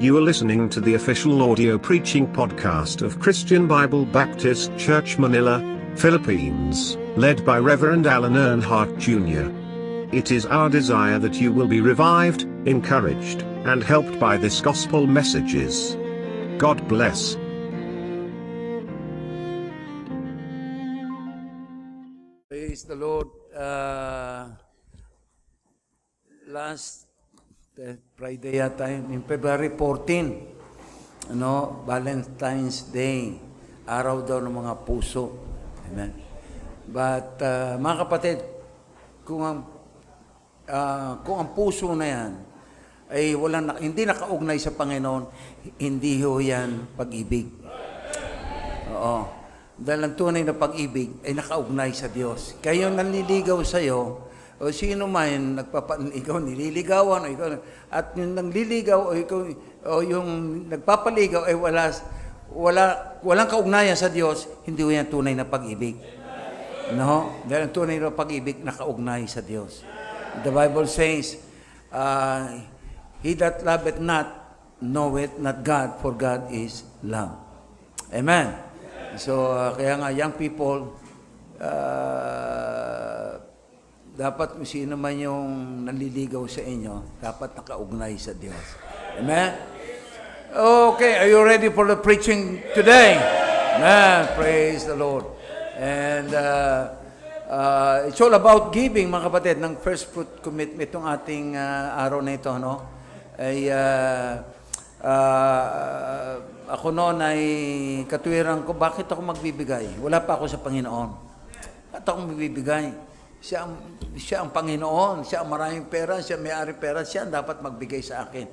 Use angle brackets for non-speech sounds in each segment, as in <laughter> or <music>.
You are listening to the official audio preaching podcast of Christian Bible Baptist Church Manila, Philippines, led by Reverend Alan Earnhardt Jr. It is our desire that you will be revived, encouraged, and helped by this gospel messages. God bless. Praise the Lord. Uh, last Friday yata yun, in February 14, ano, Valentine's Day, araw daw ng mga puso. Amen. But, uh, mga kapatid, kung ang, uh, kung ang puso na yan, ay wala na, hindi nakaugnay sa Panginoon, hindi ho yan pag-ibig. Oo. Dahil ang tunay na pag-ibig ay nakaugnay sa Diyos. Yung nanliligaw sa iyo, o sino man nagpapa, ikaw nililigawan, o ikaw, at yung nanliligaw, o, ikaw, o yung nagpapaligaw, ay wala, wala, walang kaugnayan sa Diyos, hindi yan tunay na pag-ibig. No? Dahil ang tunay na pag-ibig nakaugnay sa Diyos. The Bible says, uh, He that loveth not, knoweth not God, for God is love. Amen. So, uh, kaya nga, young people, uh, dapat kung sino man yung nanliligaw sa inyo, dapat nakaugnay sa Diyos. Amen? Okay, are you ready for the preaching today? Amen. Praise the Lord. And uh, uh, it's all about giving, mga kapatid, ng first fruit commitment itong ating uh, araw na ito, no? Ay, uh, uh, ako noon ay katuwiran ko, bakit ako magbibigay? Wala pa ako sa Panginoon. At ako magbibigay. Siya ang, siya ang Panginoon, siya ang maraming pera, siya may-ari pera, siya ang dapat magbigay sa akin.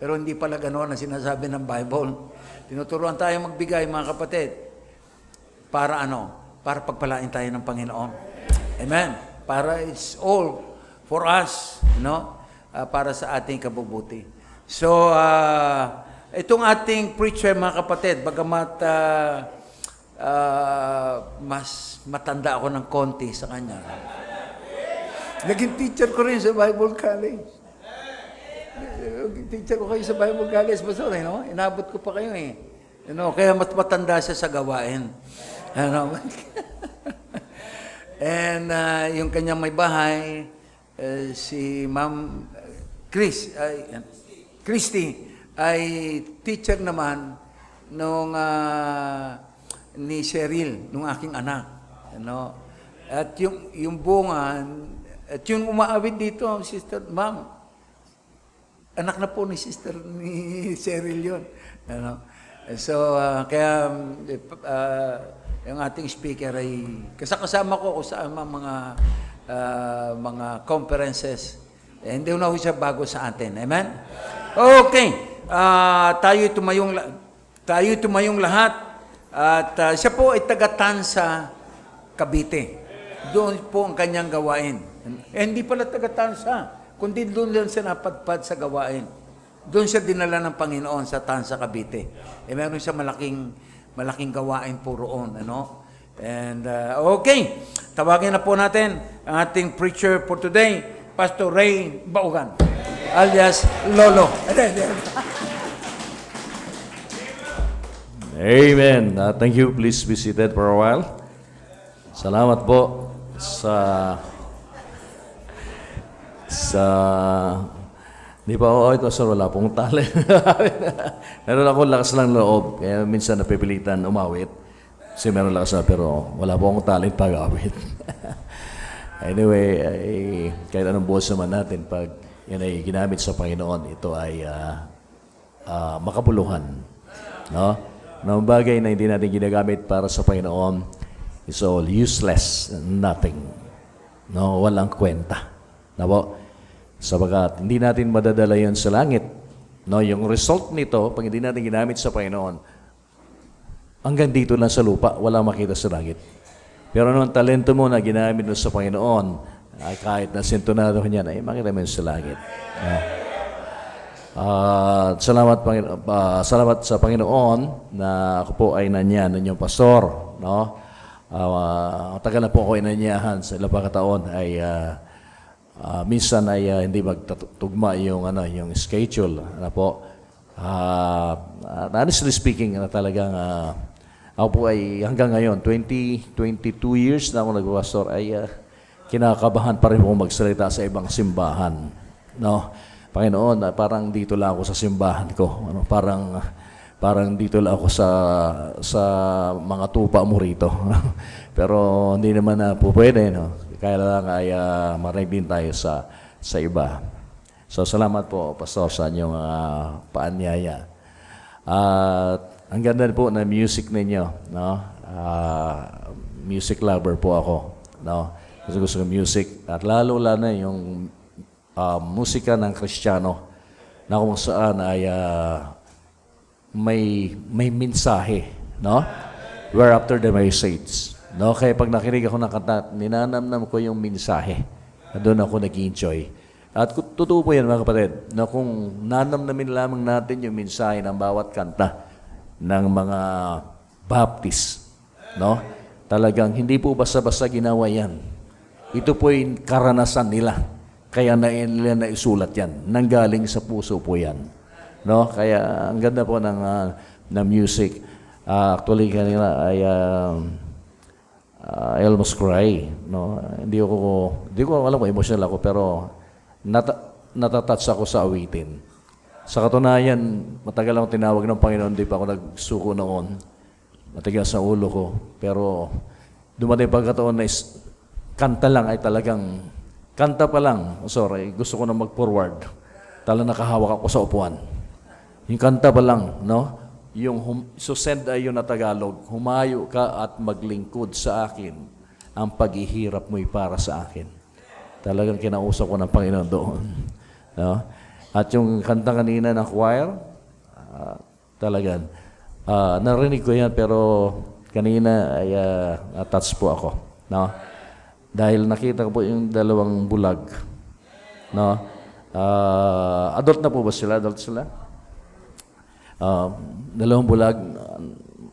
Pero hindi pala ganoon ang sinasabi ng Bible. Tinuturuan tayo magbigay, mga kapatid. Para ano? Para pagpalain tayo ng Panginoon. Amen. Para it's all for us, you know? Uh, para sa ating kabubuti. So, uh, itong ating preacher, mga kapatid, bagamat uh, uh, mas matanda ako ng konti sa kanya. Naging teacher ko rin sa Bible College. Teacher ko kayo sa Bible College, Pastor, eh, no? Inabot ko pa kayo eh. You know, kaya mas matanda siya sa gawain. Ano? <laughs> And uh, yung kanyang may bahay, uh, si Ma'am Chris, ay, Christy, ay teacher naman nung uh, ni Cheryl, nung aking anak. Ano? At yung, yung bunga, at yung umaawit dito, sister, ma'am, anak na po ni sister ni <laughs> Cheryl yun. Ano? So, uh, kaya uh, yung ating speaker ay kasakasama ko sa mga uh, mga conferences. Eh, hindi na ho siya bago sa atin. Amen? Okay. Uh, tayo tumayong tayo tumayong lahat at uh, siya po ay taga-Tansa, Cavite. Doon po ang kanyang gawain. Eh, hindi pala taga-Tansa, kundi doon lang siya napadpad sa gawain. Doon siya dinala ng Panginoon sa Tansa, Cavite. Eh, meron siya malaking, malaking gawain po roon. Ano? And, uh, okay. Tawagin na po natin ang ating preacher for today, Pastor Ray Baugan, alias Lolo. Amen. Uh, thank you. Please be seated for a while. Salamat po sa sa Di pa ako, ito sir, wala pong talent. <laughs> meron ako lakas lang loob, kaya minsan napipilitan umawit. Kasi meron lakas na, pero wala po akong talent pag-awit. <laughs> anyway, ay, kahit anong buhos naman natin, pag yan ay ginamit sa Panginoon, ito ay uh, uh, makabuluhan. No? Na bagay na hindi natin ginagamit para sa Panginoon is all useless, nothing. No, walang kwenta. Na po? Sabagat hindi natin madadala yan sa langit. No, yung result nito, pag hindi natin ginamit sa Panginoon, hanggang dito lang sa lupa, wala makita sa langit. Pero nung talento mo na ginamit mo sa Panginoon, ay kahit na sintonado niyan, ay makita mo sa langit. No? Uh, salamat, uh, salamat sa Panginoon na ako po ay nanyan ng inyong pastor. No? Uh, tagal na po ako inanyahan sa ilang pagkataon ay uh, uh, minsan ay uh, hindi magtutugma yung ano yung schedule ano po uh, honestly speaking, na talagang ah, ako po ay hanggang ngayon, 20, 22 years na ako nagpastor, ay ah, kinakabahan pa rin po magsalita sa ibang simbahan. No? Panginoon, ah, parang dito lang ako sa simbahan ko. Ano, parang parang dito lang ako sa sa mga tupa mo rito. <laughs> Pero hindi naman na po pwede, no? Kaya lang ay uh, marinig din tayo sa sa iba. So salamat po, Pastor, sa inyong uh, paanyaya. At ang ganda po ng music ninyo, no? Uh, music lover po ako, no? Gusto gusto ko music at lalo lalo na yung uh, musika ng Kristiyano na kung saan ay uh, may may mensahe, no? Where after the message. No, kaya pag nakinig ako ng kanta, ninanamnam ko yung mensahe. Doon ako nag-enjoy. At totoo po yan mga kapatid, na kung nanamnamin lamang natin yung mensahe ng bawat kanta ng mga Baptist, no? Talagang hindi po basta-basta ginawa yan. Ito po yung karanasan nila. Kaya na nila na isulat yan. Nanggaling sa puso po yan. No? Kaya ang ganda po ng, uh, ng music. Uh, actually, kanina ay uh, uh, I almost cry. No? Hindi ko, hindi ko alam kung emotional ako, pero nat- natatouch ako sa awitin. Sa katunayan, matagal akong tinawag ng Panginoon, di pa ako nagsuko noon. Matigas sa ulo ko. Pero dumating pagkataon na is, kanta lang ay talagang, kanta pa lang, oh, sorry, gusto ko na mag-forward. Tala nakahawak ako sa upuan. Yung kanta pa lang, no? Yung hum, so send ay yun na Tagalog, humayo ka at maglingkod sa akin. Ang paghihirap mo'y para sa akin. Talagang kinausap ko ng Panginoon doon. <laughs> No? At yung kanta kanina ng choir, uh, talagang, uh, narinig ko yan pero kanina ay uh, attached po ako. No? Dahil nakita ko po yung dalawang bulag. No? Uh, adult na po ba sila? Adult sila? Uh, dalawang bulag.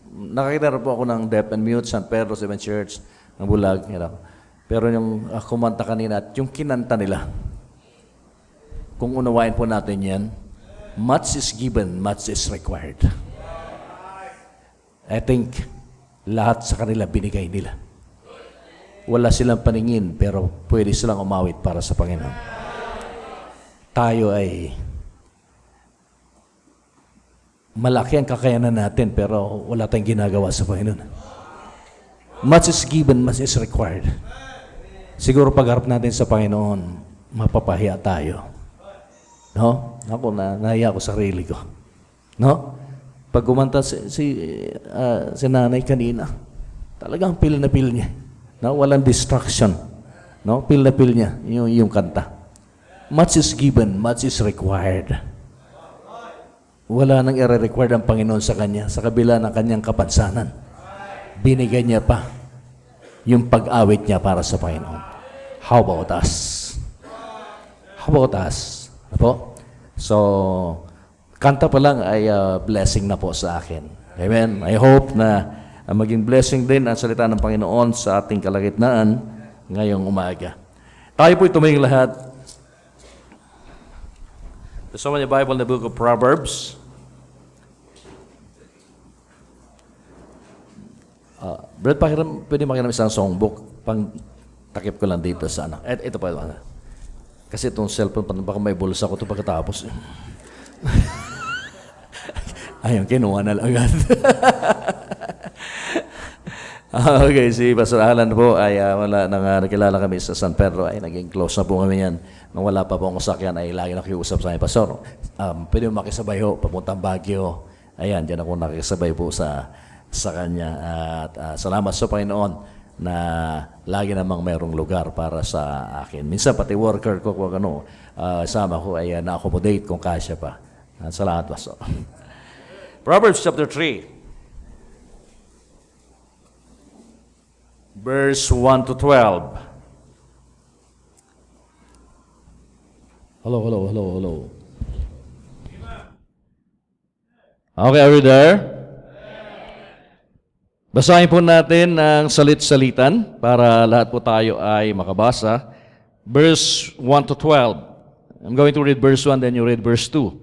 Nakakita rin po ako ng Deaf and Mute, San Pedro Seven Church, ng bulag. You know. Pero yung uh, kumanta kanina at yung kinanta nila, kung unawain po natin yan, much is given, much is required. I think lahat sa kanila binigay nila. Wala silang paningin, pero pwede silang umawit para sa Panginoon. Tayo ay malaki ang kakayanan natin, pero wala tayong ginagawa sa Panginoon. Much is given, much is required. Siguro pagharap natin sa Panginoon, mapapahiya tayo. No? Ako na nahiya ko sarili ko. No? Pag kumanta si, si, uh, si nanay kanina, talagang pil na pil niya. No? Walang distraction. No? Pil na pil niya yung, yung kanta. Much is given, much is required. Wala nang i-require ang Panginoon sa kanya sa kabila ng kanyang kapansanan. Binigay niya pa yung pag-awit niya para sa Panginoon. How about us? How about us? Ano po? So, kanta pa lang ay uh, blessing na po sa akin. Amen? I hope na uh, maging blessing din ang salita ng Panginoon sa ating kalagitnaan ngayong umaga. Tayo po'y tumingin lahat. Sa mga Bible na Book of Proverbs. Uh, Brad, pakiram, pwede makiram isang songbook. Pang takip ko lang dito sa ano. Et, ito pa. Ano. Kasi itong cellphone, baka may bulsa ko ito pagkatapos. <laughs> Ayun, kinuha na lang agad. <laughs> okay, si Pastor Alan po ay uh, wala nang uh, nakilala kami sa San Pedro ay naging close na po kami yan. Nung wala pa po ang sakyan ay lagi nakiusap sa akin, Pastor, um, pwede mo makisabay ho, papuntang Baguio. Ayan, dyan ako nakisabay po sa sa kanya. At uh, salamat sa Panginoon na lagi namang merong lugar para sa akin. Minsan pati worker ko kung ano, uh, sama ko ay uh, na-accommodate kung kasya pa. At salamat pa. So. <laughs> Proverbs chapter 3. Verse 1 to 12. Hello, hello, hello, hello. Okay, are you there? Basahin po natin ang salit-salitan para lahat po tayo ay makabasa. Verse 1 to 12. I'm going to read verse 1, then you read verse 2.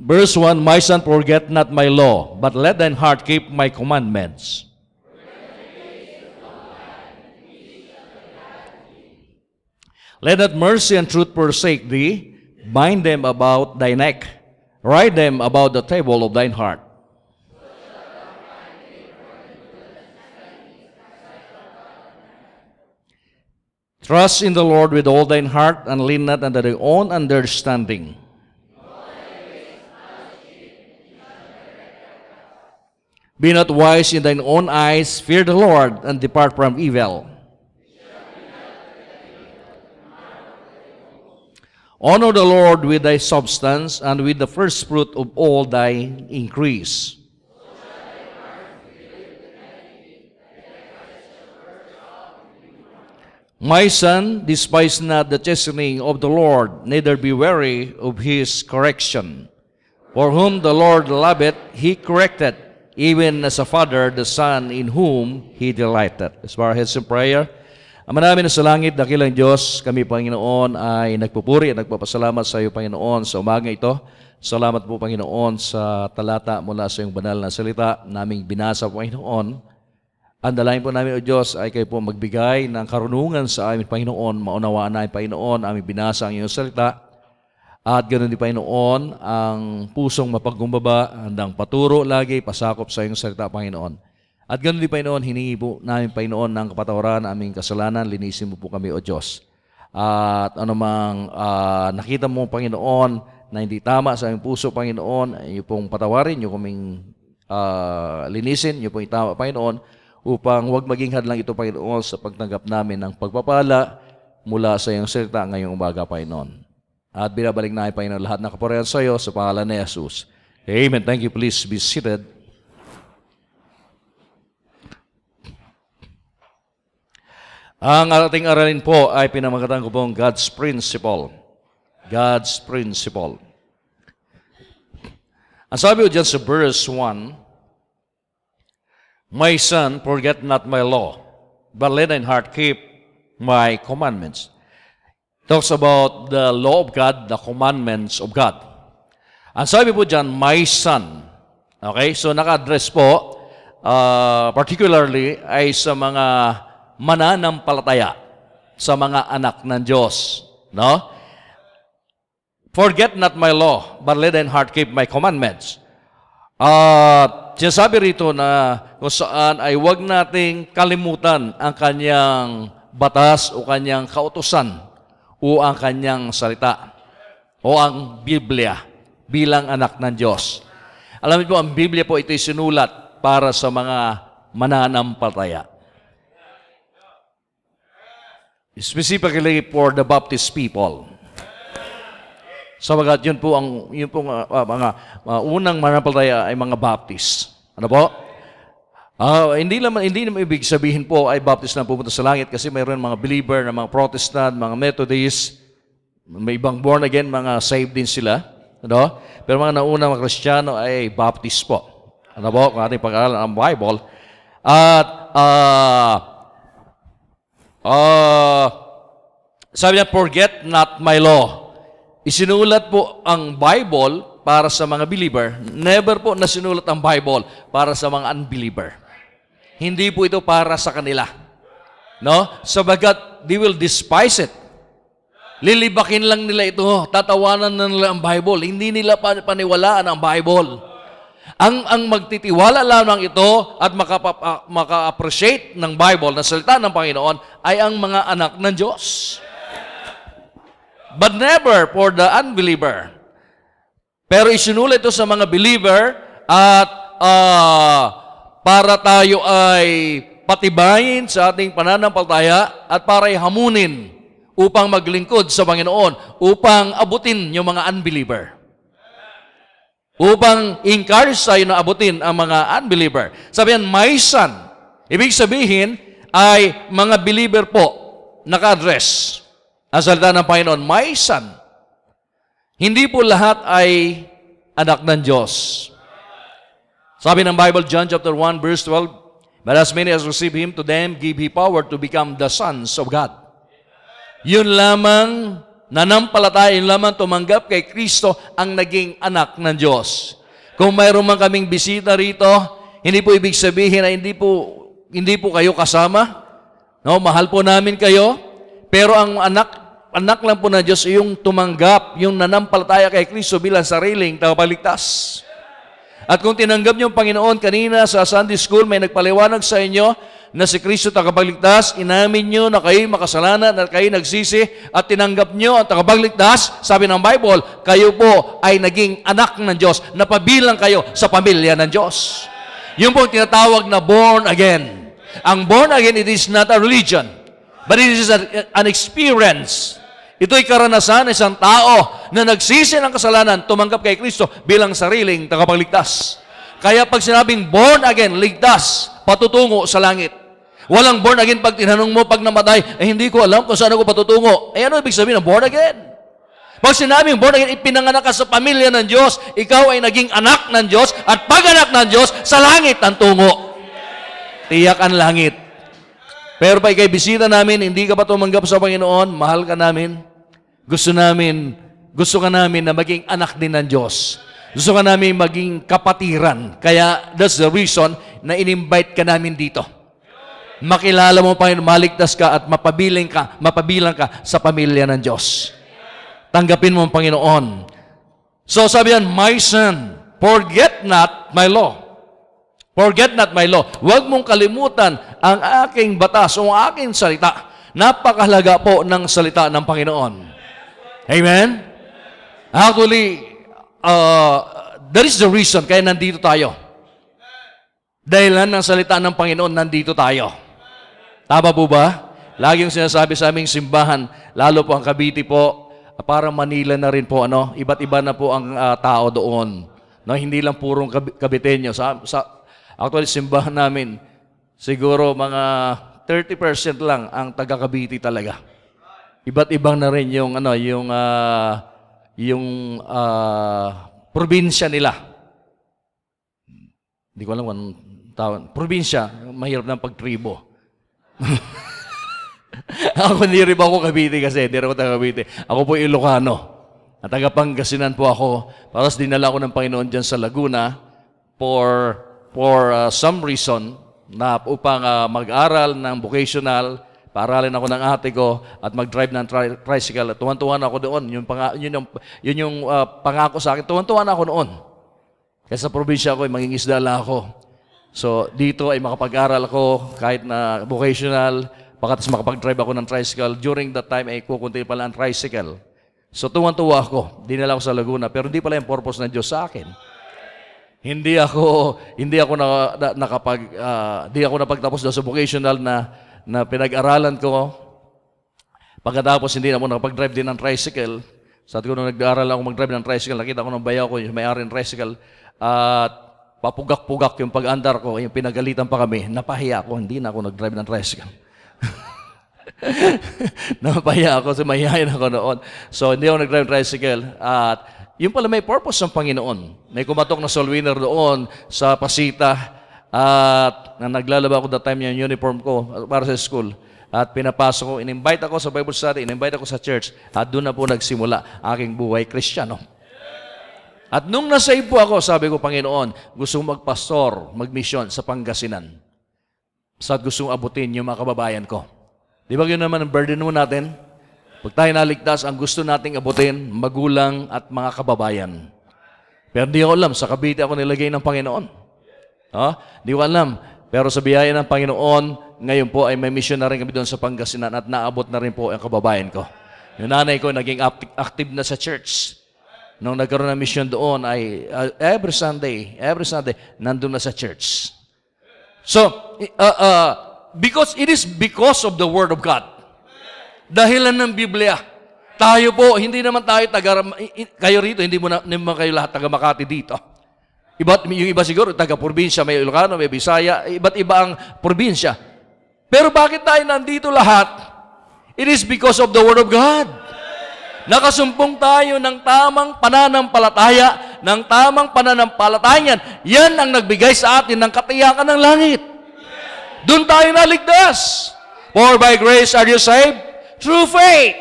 Verse 1, My son, forget not my law, but let thine heart keep my commandments. Let not mercy and truth forsake thee. Bind them about thy neck. Write them about the table of thine heart. Trust in the Lord with all thine heart and lean not unto thy own understanding. Be not wise in thine own eyes, fear the Lord, and depart from evil. Honor the Lord with thy substance and with the first fruit of all thy increase. My son, despise not the chastening of the Lord, neither be weary of his correction. For whom the Lord loveth, he corrected, even as a father the son in whom he delighted. Bow our heads in prayer. Ama namin sa langit, dakilang Diyos, kami Panginoon ay nagpupuri at nagpapasalamat sa iyo Panginoon sa umaga ito. Salamat po Panginoon sa talata mula sa iyong banal na salita naming binasa Panginoon. Ang dalayan po namin, O Diyos, ay kayo po magbigay ng karunungan sa amin, Panginoon. Maunawaan namin, Panginoon, aming binasa ang iyong salita. At ganoon din, Panginoon, ang pusong mapagkumbaba, handang paturo lagi, pasakop sa iyong salita, Panginoon. At ganoon din, Panginoon, hiningi po namin, Panginoon, ng kapatawaran, aming kasalanan, linisin mo po kami, O Diyos. At anumang uh, nakita mo, Panginoon, na hindi tama sa aming puso, Panginoon, iyo pong patawarin, iyo kaming uh, linisin, iyo pong itama, Panginoon, upang huwag maging hadlang ito, Panginoon, sa pagtanggap namin ng pagpapala mula sa iyong salita ngayong umaga, Panginoon. At binabalik na Panginoon, lahat ng kapurihan sa iyo sa pangalan ni Jesus. Amen. Thank you. Please be seated. Ang ating aralin po ay pinamagatan ko pong God's Principle. God's Principle. Ang sabi ko dyan sa verse 1, My son, forget not my law, but let thine heart keep my commandments. Talks about the law of God, the commandments of God. Ang sabi po dyan, my son. Okay, so naka-address po, uh, particularly ay sa mga mananampalataya, sa mga anak ng Diyos. No? Forget not my law, but let thine heart keep my commandments. Uh, sinasabi rito na kung saan ay huwag nating kalimutan ang kanyang batas o kanyang kautusan o ang kanyang salita o ang Biblia bilang anak ng Diyos. Alam niyo po, ang Biblia po ito'y sinulat para sa mga mananampalataya. Specifically for the Baptist people. Sabagat yun po ang yun po uh, mga uh, unang mananampalataya ay mga Baptist. Ano po? Uh, hindi naman hindi naman ibig sabihin po ay Baptist na pupunta sa langit kasi mayroon mga believer na mga Protestant, mga Methodist, may ibang born again, mga saved din sila. Ano? Pero mga nauna mga Kristiyano ay Baptist po. Ano po? Kung ating pag-aralan ang Bible. At uh, uh, sabi niya, forget not my law. Isinulat po ang Bible para sa mga believer. Never po nasinulat ang Bible para sa mga unbeliever. Hindi po ito para sa kanila. No? Sabagat they will despise it. Lilibakin lang nila ito. Tatawanan na nila ang Bible. Hindi nila paniwalaan ang Bible. Ang, ang magtitiwala lamang ito at makapa, maka-appreciate ng Bible na salita ng Panginoon ay ang mga anak ng Diyos but never for the unbeliever. Pero isinulat ito sa mga believer at uh, para tayo ay patibayin sa ating pananampalataya at para hamunin upang maglingkod sa Panginoon, upang abutin yung mga unbeliever. Upang encourage tayo na abutin ang mga unbeliever. Sabihan, my son. Ibig sabihin ay mga believer po naka-address. Ang salita ng Panginoon, my son. Hindi po lahat ay anak ng Diyos. Sabi ng Bible, John chapter 1, verse 12, But as many as receive Him, to them give He power to become the sons of God. Yun lamang nanampalataya lamang tumanggap kay Kristo ang naging anak ng Diyos. Kung mayroon man kaming bisita rito, hindi po ibig sabihin na hindi po, hindi po kayo kasama. No, mahal po namin kayo. Pero ang anak, anak lang po ng Diyos yung tumanggap, yung nanampalataya kay Kristo bilang sariling tagapagligtas. At kung tinanggap niyo ang Panginoon kanina sa Sunday School, may nagpaliwanag sa inyo na si Kristo tagapagligtas, inamin niyo na kayo makasalanan at kayo nagsisi at tinanggap niyo ang tagapagligtas, sabi ng Bible, kayo po ay naging anak ng Diyos, napabilang kayo sa pamilya ng Diyos. Yung po tinatawag na born again. Ang born again, it is not a religion, but it is an experience. Ito'y karanasan ng isang tao na nagsisi ng kasalanan, tumanggap kay Kristo bilang sariling tagapagligtas. Kaya pag sinabing born again, ligtas, patutungo sa langit. Walang born again pag tinanong mo pag namatay, eh hindi ko alam kung saan ako patutungo. Eh ano ibig sabihin ng born again? Pag sinabing born again, ipinanganak ka sa pamilya ng Diyos, ikaw ay naging anak ng Diyos, at pag anak ng Diyos, sa langit ang tungo. Tiyak ang langit. Pero pag bisita namin, hindi ka pa tumanggap sa Panginoon, mahal ka namin, gusto namin, gusto ka namin na maging anak din ng Diyos. Gusto ka namin maging kapatiran. Kaya that's the reason na in-invite ka namin dito. Makilala mo Panginoon, maligtas ka at mapabilang ka, mapabilang ka sa pamilya ng Diyos. Tanggapin mo ang Panginoon. So sabi yan, My son, forget not my law. Forget not my law. Huwag mong kalimutan ang aking batas o ang aking salita. Napakahalaga po ng salita ng Panginoon. Amen? Actually, uh, that is the reason kaya nandito tayo. Dahilan ng salita ng Panginoon, nandito tayo. Tama po ba? Laging sinasabi sa aming simbahan, lalo po ang Cavite po, parang Manila na rin po, ano, iba't iba na po ang ah, tao doon. No, hindi lang purong Caviteño. Sa, sa, actually, simbahan namin, siguro mga 30% lang ang taga Cavite talaga. Iba't ibang na rin yung ano, yung ah, yung ah, probinsya nila. Hindi ko alam kung tawag. Probinsya, mahirap ng pagtribo. <laughs> ako hindi rin ako Cavite kasi, hindi ako taga Cavite. Ako po Ilocano. At taga Pangasinan po ako. Tapos dinala ko ng Panginoon dyan sa Laguna for, for uh, some reason na upang uh, mag-aral ng vocational, paaralin ako ng ate ko at mag-drive ng tri- tricycle. Tuwan-tuwan ako doon. Yun, panga, yun yung, yun yung uh, pangako sa akin. Tuwan-tuwan ako noon. Kasi sa probinsya ako, eh, mangingisda lang ako. So, dito ay makapag-aral ako kahit na vocational, pagkatas makapag-drive ako ng tricycle. During that time, ay kukunti pala ang tricycle. So, tuwan-tuwa ako. Dinala ako sa Laguna. Pero hindi pala yung purpose ng Diyos sa akin. Hindi ako hindi ako na, na, nakapag ah, hindi ako napagtapos sa vocational na na pinag-aralan ko. Pagkatapos hindi na ako nakapag-drive din ng tricycle. Sa ko nung nag-aaral ako mag-drive ng tricycle, nakita ko ng bayaw ko, yung may-ari ng tricycle, at papugak-pugak yung pag-andar ko, yung pinagalitan pa kami, napahiya ako, hindi na ako nag-drive ng tricycle. <laughs> Napahiya ako, so ako noon. So, hindi ako nag-drive ng tricycle. At yun pala may purpose ng Panginoon. May kumatok na soul winner doon sa Pasita at na naglalaba ako that time yung uniform ko para sa school. At pinapasok ko, in-invite ako sa Bible study, in-invite ako sa church, at doon na po nagsimula aking buhay kristyano. At nung nasa po ako, sabi ko, Panginoon, gusto kong magpastor, magmisyon sa Pangasinan. Sa gusto kong abutin yung mga kababayan ko. Di ba yun naman ang burden mo natin? Pag tayo naligtas, ang gusto nating abutin, magulang at mga kababayan. Pero di ko alam, sa Cavite ako nilagay ng Panginoon. Ha? Di ko alam. Pero sa biyaya ng Panginoon, ngayon po ay may mission na rin kami doon sa Pangasinan at naabot na rin po ang kababayan ko. Yung nanay ko naging act- active na sa church. Nung nagkaroon ng mission doon ay uh, every Sunday, every Sunday, nandun na sa church. So, uh, uh, because it is because of the Word of God. Dahilan ng Biblia. Tayo po, hindi naman tayo taga, kayo rito, hindi mo na, mo kayo lahat taga Makati dito. Iba't, yung iba siguro, taga-probinsya, may Ilocano, may Bisaya, iba't iba ang probinsya. Pero bakit tayo nandito lahat? It is because of the Word of God. Nakasumpong tayo ng tamang pananampalataya, ng tamang pananampalatayan. Yan ang nagbigay sa atin ng katiyakan ng langit. Doon tayo naligtas. For by grace are you saved? Through faith.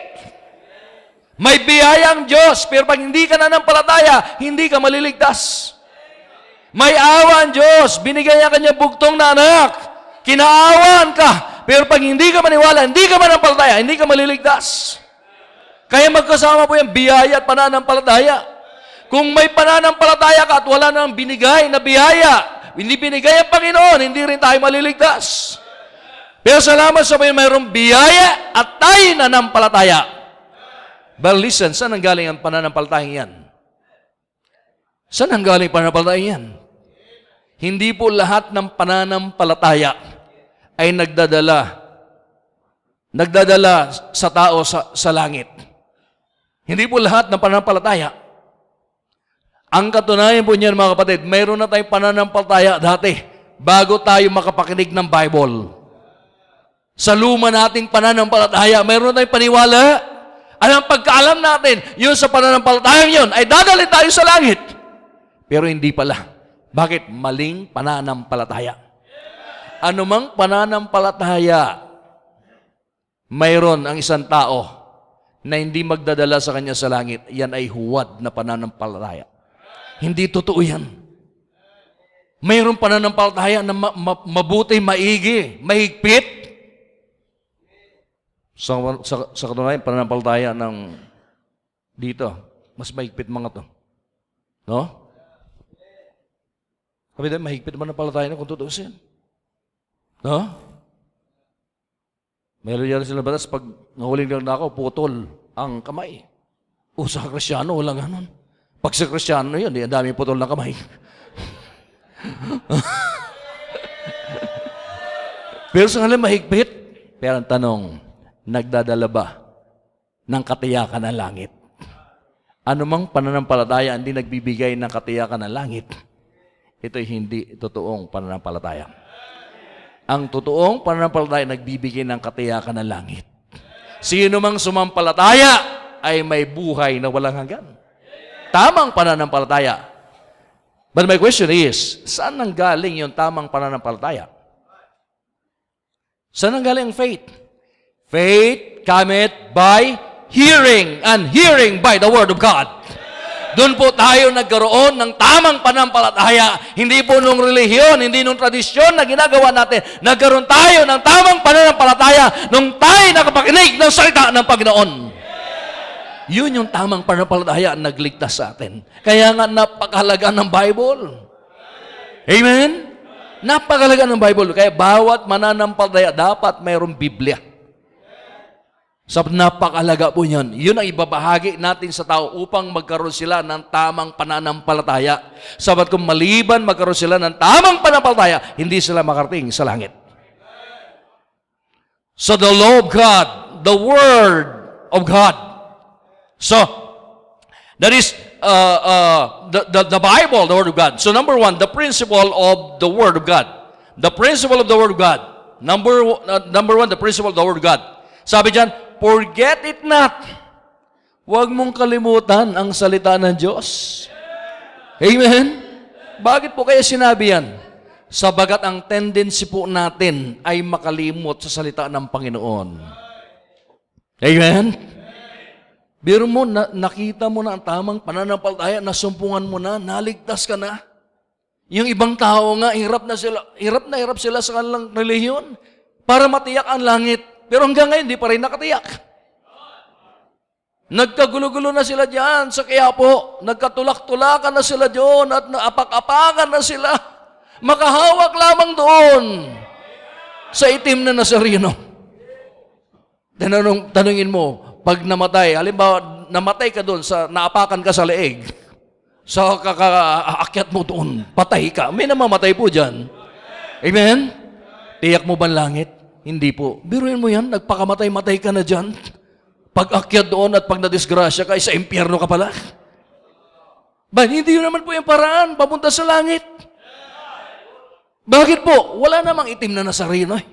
May biyaya ang Diyos, pero pag hindi ka nanampalataya, hindi ka maliligtas. May awa ang Diyos, binigay niya kanya bugtong na anak. Kinaawan ka, pero pag hindi ka maniwala, hindi ka manampalataya, hindi ka maliligtas. Kaya magkasama po yung biyaya at pananampalataya. Kung may pananampalataya ka at wala nang binigay na biyaya, hindi binigay ang Panginoon, hindi rin tayo maliligtas. Pero salamat sa Panginoon, mayroong biyaya at tayo nanampalataya. But listen, saan ang galing ang pananampalatayang yan? Saan ang galing pananampalatayang yan? Hindi po lahat ng pananampalataya ay nagdadala nagdadala sa tao sa, sa langit. Hindi po lahat ng pananampalataya. Ang katunayan po niyan mga kapatid, mayroon na tayong pananampalataya dati bago tayo makapakinig ng Bible. Sa luma nating pananampalataya, mayroon tayong paniwala at ang pagkaalam natin, yun sa pananampalatayang yun, ay dadali tayo sa langit. Pero hindi pala. Bakit? Maling pananampalataya. Anumang pananampalataya, mayroon ang isang tao na hindi magdadala sa kanya sa langit, yan ay huwad na pananampalataya. Hindi totoo yan. Mayroon pananampalataya na ma- ma- mabuti, maigi, mahigpit, sa, sa, sa katunayan, pananampalataya ng dito, mas mahigpit mga to. No? Sabi din, mahigpit man ang palataya na kung tutusin. No? Meron yan sila batas, pag nahuling lang na ako, putol ang kamay. O sa kristyano, wala ganun. Pag sa kristyano yun, di, ang dami putol ng kamay. <laughs> Pero sa kanila mahigpit. Pero ang tanong, nagdadala ba ng katiyakan ng langit? Anumang pananampalataya hindi nagbibigay ng katiyakan ng langit, ito'y hindi totoong pananampalataya. Ang totoong pananampalataya nagbibigay ng katiyakan ng langit. Sino mang sumampalataya ay may buhay na walang hanggan. Tamang pananampalataya. But my question is, saan nang galing yung tamang pananampalataya? Saan nang galing ang faith? Faith cometh by hearing, and hearing by the Word of God. Doon po tayo nagkaroon ng tamang panampalataya. Hindi po nung relihiyon, hindi nung tradisyon na ginagawa natin. Nagkaroon tayo ng tamang pananampalataya nung tayo nakapakinig ng salita ng Panginoon. Yun yung tamang pananampalataya ang nagligtas sa atin. Kaya nga napakahalaga ng Bible. Amen? Napakahalaga ng Bible. Kaya bawat mananampalataya dapat mayroong Biblia. Sa napakalaga po niyan. Yun ang ibabahagi natin sa tao upang magkaroon sila ng tamang pananampalataya. Sabat kung maliban magkaroon sila ng tamang pananampalataya, hindi sila makarating sa langit. So the law of God, the Word of God. So, that is uh, uh, the, the, the Bible, the Word of God. So number one, the principle of the Word of God. The principle of the Word of God. Number, uh, number one, the principle of the Word of God. Sabi dyan, forget it not. Huwag mong kalimutan ang salita ng Diyos. Amen? Bakit po kaya sinabi yan? Sabagat ang tendency po natin ay makalimot sa salita ng Panginoon. Amen? Biro mo, na, nakita mo na ang tamang pananampalataya, nasumpungan mo na, naligtas ka na. Yung ibang tao nga, hirap na sila, hirap na hirap sila sa kanilang relihiyon para matiyak ang langit. Pero hanggang ngayon, di pa rin nakatiyak. Nagkagulo-gulo na sila diyan sa Quiapo. Nagkatulak-tulakan na sila doon at naapak-apakan na sila. Makahawak lamang doon sa itim na Nazareno. Tanong, tanungin mo, pag namatay, halimbawa, namatay ka doon, sa, naapakan ka sa leeg, sa kakaakyat mo doon, patay ka. May namamatay po dyan. Amen? Tiyak mo ba langit? Hindi po. Biruin mo yan, nagpakamatay-matay ka na dyan. Pag akyat doon at pag nadisgrasya ka, sa impyerno ka pala. Ba, hindi yun naman po yung paraan, papunta sa langit. Bakit po? Wala namang itim na nasarino eh.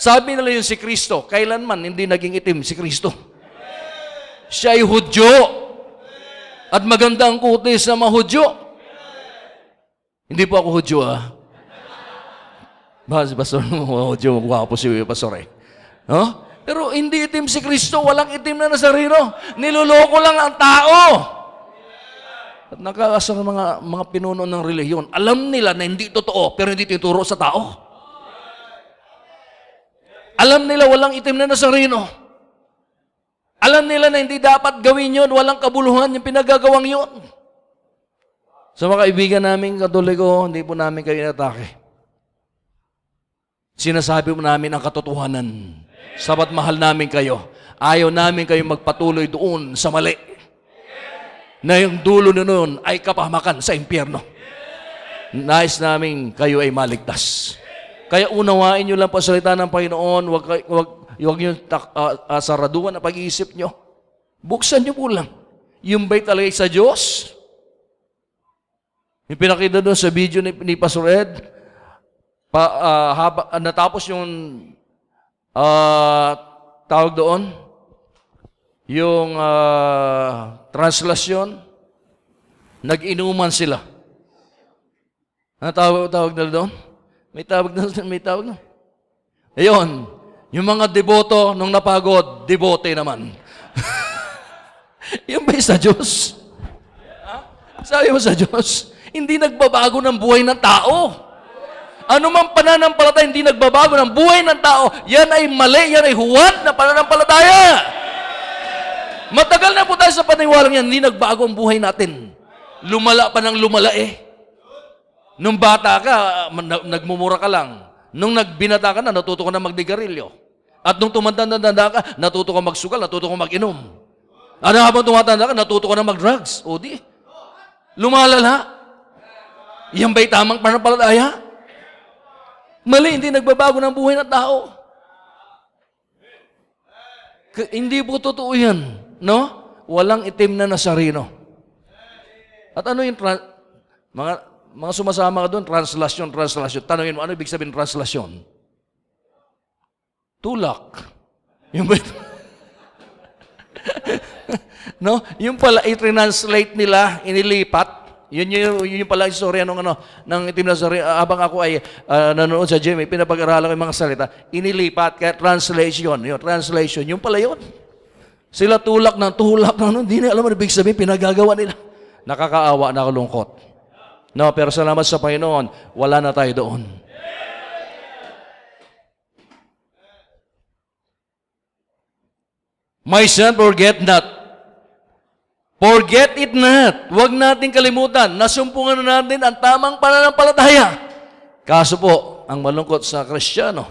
Sabi nila yung si Kristo, kailanman hindi naging itim si Kristo. Siya ay Hudyo. At maganda ang kutis ng mga Hudyo. Hindi po ako Hudyo ah. Ba, si Pastor, <laughs> mga Hudyo, magwapo si Pastor eh. No? Pero hindi itim si Kristo, walang itim na Nazareno. Niloloko lang ang tao. At nakakasa ng mga, mga pinuno ng relihiyon, alam nila na hindi totoo, pero hindi tinuturo sa tao. Alam nila walang itim na Nazareno. Alam nila na hindi dapat gawin yun, walang kabuluhan yung pinagagawang yun. Sa mga kaibigan namin, katoliko, hindi po namin kayo inatake. Sinasabi mo namin ang katotohanan. Sabat mahal namin kayo. Ayaw namin kayo magpatuloy doon sa mali. Na yung dulo na noon ay kapahamakan sa impyerno. Nais namin kayo ay maligtas. Kaya unawain nyo lang pa salita ng Panginoon, wag, kay- wag, wag nyo tak, ah, saraduan ang pag-iisip nyo. Buksan nyo po lang. Yung ba'y talaga sa Diyos? Yung pinakita doon sa video ni, ni Pastor Ed, pa, ah, haba, ah, natapos yung ah, tawag doon, yung ah, translasyon, nag-inuman sila. Ano tawag, tawag na doon? May tawag na, <laughs> may tawag na. Ayun, yung mga deboto nung napagod, debote naman. <laughs> yung ba sa Diyos? Sabi mo sa Diyos, hindi nagbabago ng buhay ng tao. Man pananampalataya, hindi nagbabago ng buhay ng tao, yan ay mali, yan ay huwad na pananampalataya. Matagal na po tayo sa paniwalang yan, hindi nagbago ang buhay natin. Lumala pa ng lumala eh. Nung bata ka, na- nagmumura ka lang. Nung nagbinata ka na, natuto ka na magdigarilyo. At nung tumanda-tanda ka, natuto ka magsugal, natuto ka mag-inom. Ano habang tumatanda ka, natuto ka na mag-drugs. O di, lumalala. Yan ba'y tamang pananampalataya? Mali, hindi nagbabago ng buhay ng tao. K- hindi po totoo yan. No? Walang itim na nasarino. At ano yung tra- mga mga sumasama ka doon, translasyon, translasyon. Tanungin mo, ano ibig sabihin translasyon? Tulak. Yung ba <laughs> no? Yung pala, i-translate nila, inilipat. Yun yung, yun yung pala istorya ng ano, ng itim na story. Ah, habang ako ay ah, nanonood sa gym, eh, pinapag-aralan ko yung mga salita. Inilipat, kaya translation. Yun, translation. Yung pala yun. Sila tulak ng tulak ng ano, hindi na alam ano ibig sabihin, pinagagawa nila. Nakakaawa, nakalungkot. No, pero salamat sa Panginoon, wala na tayo doon. My son, forget not. Forget it not. Huwag natin kalimutan. Nasumpungan na natin ang tamang pananampalataya. Kaso po, ang malungkot sa Kristiyano,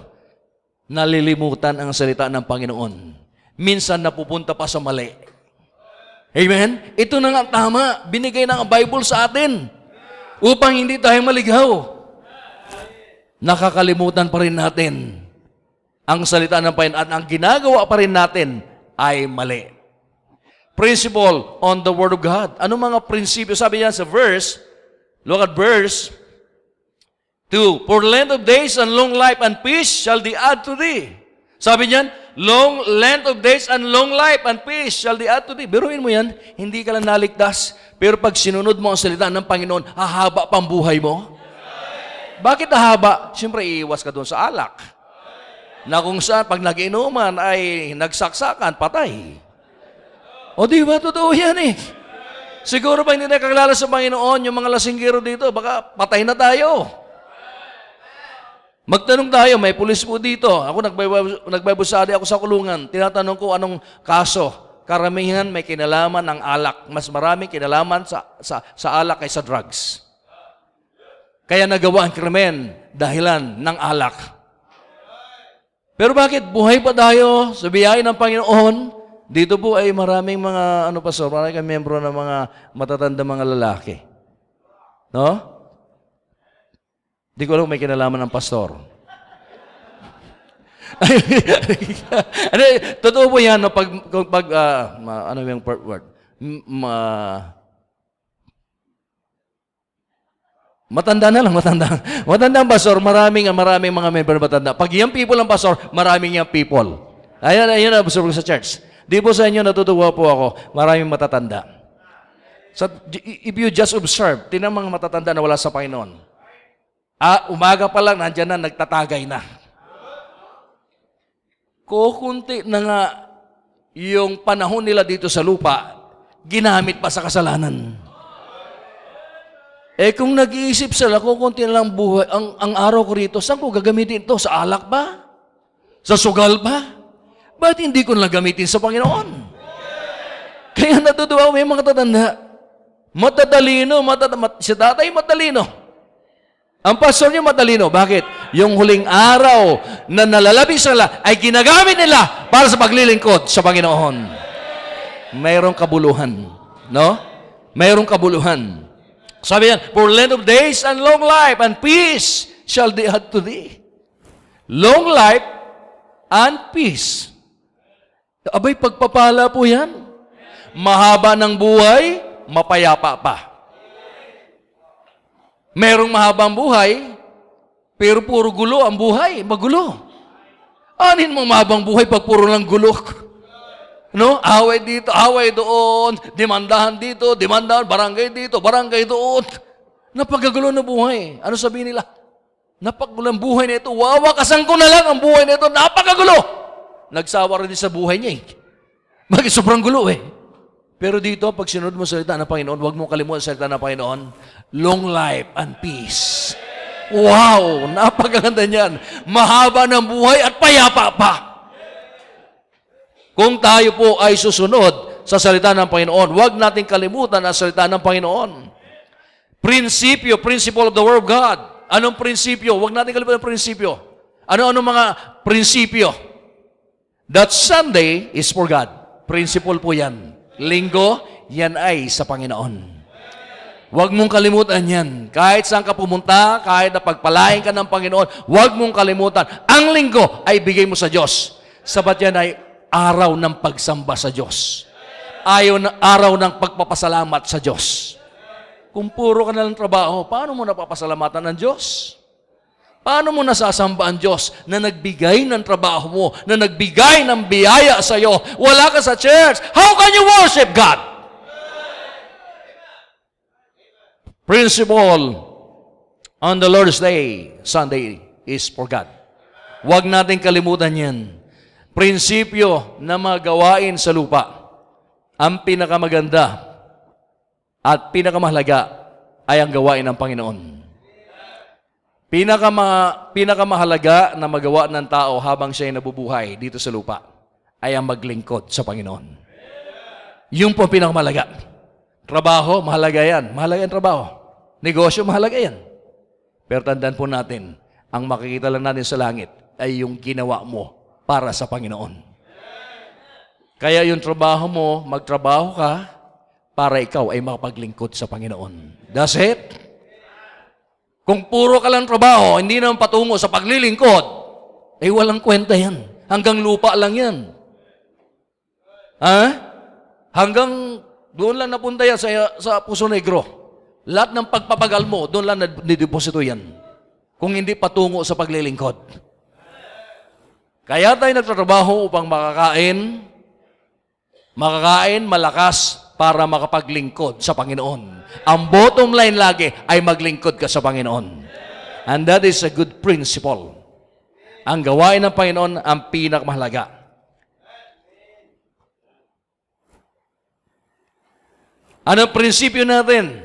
nalilimutan ang salita ng Panginoon. Minsan napupunta pa sa mali. Amen? Ito na nga tama. Binigay ng Bible sa atin upang hindi tayo maligaw. Nakakalimutan pa rin natin ang salita ng Panginoon at ang ginagawa pa rin natin ay mali. Principle on the Word of God. Ano mga prinsipyo? Sabi niya sa verse, look at verse 2. For length of days and long life and peace shall they add to thee. Sabi niyan, long length of days and long life and peace shall they add to thee. Biruin mo yan, hindi ka lang naligtas. Pero pag sinunod mo ang salita ng Panginoon, hahaba pang buhay mo. Bakit hahaba? Siyempre, iiwas ka doon sa alak. Na kung saan, pag nag-inuman ay nagsaksakan, patay. O di ba, totoo yan eh. Siguro ba hindi nakakilala sa Panginoon yung mga lasinggero dito, baka patay na tayo. Magtanong tayo, may pulis po dito. Ako nagbabusali ako sa kulungan. Tinatanong ko anong kaso. Karamihan may kinalaman ng alak. Mas maraming kinalaman sa, sa, sa alak kaysa drugs. Kaya nagawa ang krimen dahilan ng alak. Pero bakit buhay pa tayo sa biyaya ng Panginoon? Dito po ay maraming mga, ano pa so, maraming membro ng mga matatanda mga lalaki. No? Di ko alam may kinalaman ng pastor. <laughs> ano, totoo po yan, no, pag, pag ma- ano yung per- word? Ma- matanda na lang, matanda. <laughs> Matanda ang pastor, maraming, maraming mga member matanda. Pag yung people ang pastor, maraming yung people. Ayan, ayan na, observe sa church. Di po sa inyo natutuwa po ako, maraming matatanda. So, if you just observe, tinan mga matatanda na wala sa Panginoon. Ah, umaga pa lang, nandyan na, nagtatagay na. kukunti na nga yung panahon nila dito sa lupa, ginamit pa sa kasalanan. Eh kung nag-iisip sila, kukunti na lang buhay, ang, ang araw ko rito, saan ko gagamitin ito? Sa alak ba? Sa sugal ba? Ba't hindi ko lang gamitin sa Panginoon? Kaya natutuwa ko yung mga tatanda. Matadalino, matata, mat, si tatay matalino. Ang pastor niyo matalino. Bakit? Yung huling araw na nalalabing sila ay ginagamit nila para sa paglilingkod sa Panginoon. Mayroong kabuluhan. No? Mayroong kabuluhan. Sabi yan, For length of days and long life and peace shall they add to thee. Long life and peace. Abay, pagpapala po yan. Mahaba ng buhay, mapayapa pa. Merong mahabang buhay, pero puro gulo ang buhay, magulo. Anin mo mahabang buhay pag puro lang gulo? No? Away dito, away doon, demandahan dito, demandahan, barangay dito, barangay doon. Napagagulo na buhay. Ano sabihin nila? Napakagulo ang buhay nito. Wawakasan ko na lang ang buhay nito. Napakagulo! Nagsawa rin sa buhay niya eh. Bakit sobrang gulo eh. Pero dito, pag sinunod mo sa salita ng Panginoon, huwag mo kalimutan sa salita ng Panginoon, long life and peace. Wow! Napakaganda niyan. Mahaba ng buhay at payapa pa. Kung tayo po ay susunod sa salita ng Panginoon, huwag natin kalimutan ang salita ng Panginoon. Prinsipyo, principle of the Word of God. Anong prinsipyo? Huwag natin kalimutan ang prinsipyo. Ano-ano mga prinsipyo? That Sunday is for God. Principle po yan. Linggo, yan ay sa Panginoon. Huwag mong kalimutan yan. Kahit saan ka pumunta, kahit na pagpalain ka ng Panginoon, huwag mong kalimutan. Ang linggo ay bigay mo sa Diyos. Sabat yan ay araw ng pagsamba sa Diyos. Ayaw na araw ng pagpapasalamat sa Diyos. Kung puro ka na lang trabaho, paano mo napapasalamatan ng Diyos? Paano mo nasasamba ang Diyos na nagbigay ng trabaho mo, na nagbigay ng biyaya sa iyo? Wala ka sa church. How can you worship God? Principle on the Lord's Day, Sunday, is for God. Huwag natin kalimutan yan. Prinsipyo na magawain sa lupa. Ang pinakamaganda at pinakamahalaga ay ang gawain ng Panginoon. Pinakama, pinakamahalaga na magawa ng tao habang siya ay nabubuhay dito sa lupa ay ang maglingkod sa Panginoon. Yung po ang pinakamahalaga. Trabaho, mahalaga yan. Mahalaga yung trabaho. Negosyo, mahalaga yan. Pero tandaan po natin, ang makikita lang natin sa langit ay yung ginawa mo para sa Panginoon. Kaya yung trabaho mo, magtrabaho ka para ikaw ay makapaglingkod sa Panginoon. That's it. Kung puro ka lang trabaho, hindi naman patungo sa paglilingkod, eh walang kwenta yan. Hanggang lupa lang yan. Ha? Hanggang doon lang napunta yan sa, sa Puso Negro. Lahat ng pagpapagal mo, doon lang nideposito yan. Kung hindi patungo sa paglilingkod. Kaya tayo nagtatrabaho upang makakain, makakain, malakas, para makapaglingkod sa Panginoon. Ang bottom line lagi ay maglingkod ka sa Panginoon. And that is a good principle. Ang gawain ng Panginoon ang pinakamahalaga. Ano prinsipyo natin?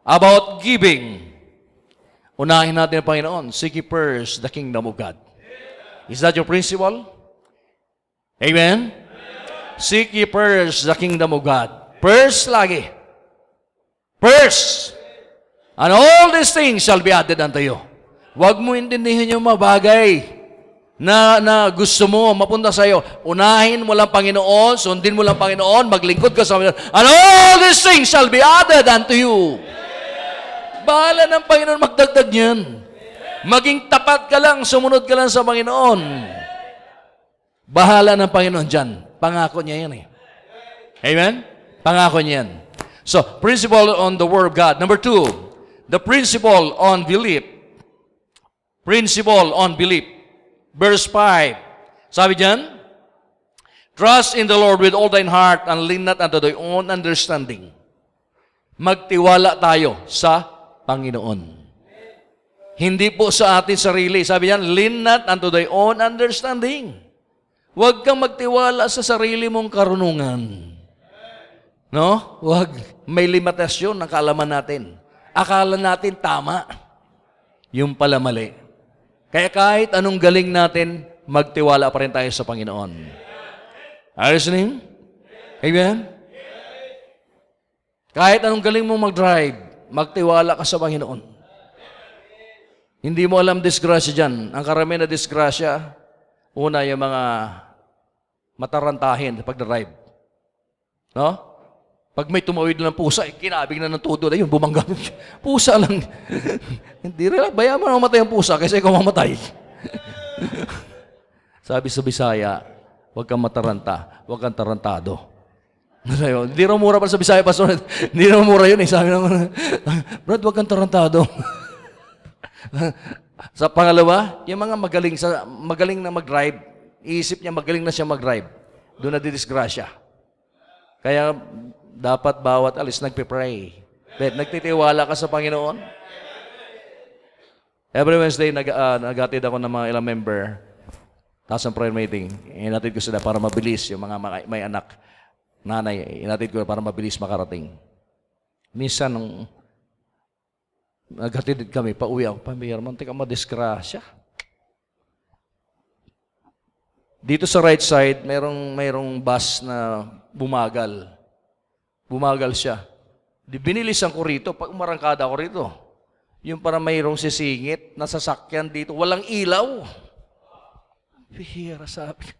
About giving. Unahin natin ang Panginoon. Seek first the kingdom of God. Is that your principle? Amen? Seek ye first the kingdom of God. First lagi. First. And all these things shall be added unto you. Huwag mo intindihin yung mga bagay na, na gusto mo mapunta sa iyo. Unahin mo lang Panginoon, sundin mo lang Panginoon, maglingkod ka sa Panginoon. And all these things shall be added unto you. Bahala ng Panginoon magdagdag niyan. Maging tapat ka lang, sumunod ka lang sa Panginoon. Bahala ng Panginoon dyan. Pangako niya yan eh. Amen? Pangako niya yan. So, principle on the Word of God. Number two, the principle on belief. Principle on belief. Verse 5. Sabi dyan, Trust in the Lord with all thine heart and lean not unto thy own understanding. Magtiwala tayo sa Panginoon. Hindi po sa atin sarili. Sabi yan, lean not unto thy own understanding. Huwag kang magtiwala sa sarili mong karunungan. No? Huwag. May limitasyon ng kaalaman natin. Akala natin tama. Yung pala mali. Kaya kahit anong galing natin, magtiwala pa rin tayo sa Panginoon. Are you listening? Amen? Kahit anong galing mo mag-drive, magtiwala ka sa Panginoon. Hindi mo alam disgrasya dyan. Ang karamihan na disgrasya, una yung mga matarantahin pag drive No? Pag may tumawid ng pusa, eh, kinabig na ng todo na yun, bumangga. <laughs> pusa lang. <laughs> Hindi rin, bayaan mo na mamatay ang pusa kasi ikaw mamatay. <laughs> Sabi sa Bisaya, huwag kang mataranta, huwag kang tarantado. Ano Hindi raw mura pa sa Bisaya, Pastor. Hindi raw mura yun. Eh. Sabi naman, Brad, huwag kang tarantado. sa pangalawa, yung mga magaling sa magaling na mag-drive, iisip niya magaling na siya mag-drive. Doon na didisgrasya. Kaya dapat bawat alis nagpe-pray. Bet, nagtitiwala ka sa Panginoon? Every Wednesday, nag, uh, nagatid ako ng mga ilang member. Tapos ang prayer meeting, inatid ko sila para mabilis yung mga may, anak. Nanay, inatid ko para mabilis makarating. Minsan, nung naghatid kami, pauwi ako, pamilya, mantik ka madisgrasya. Dito sa right side, mayroong, mayroong bus na bumagal. Bumagal siya. Di binilisan ko rito, pag umarangkada ako rito, yung para mayroong sisingit na sasakyan dito, walang ilaw. Bihira sabi.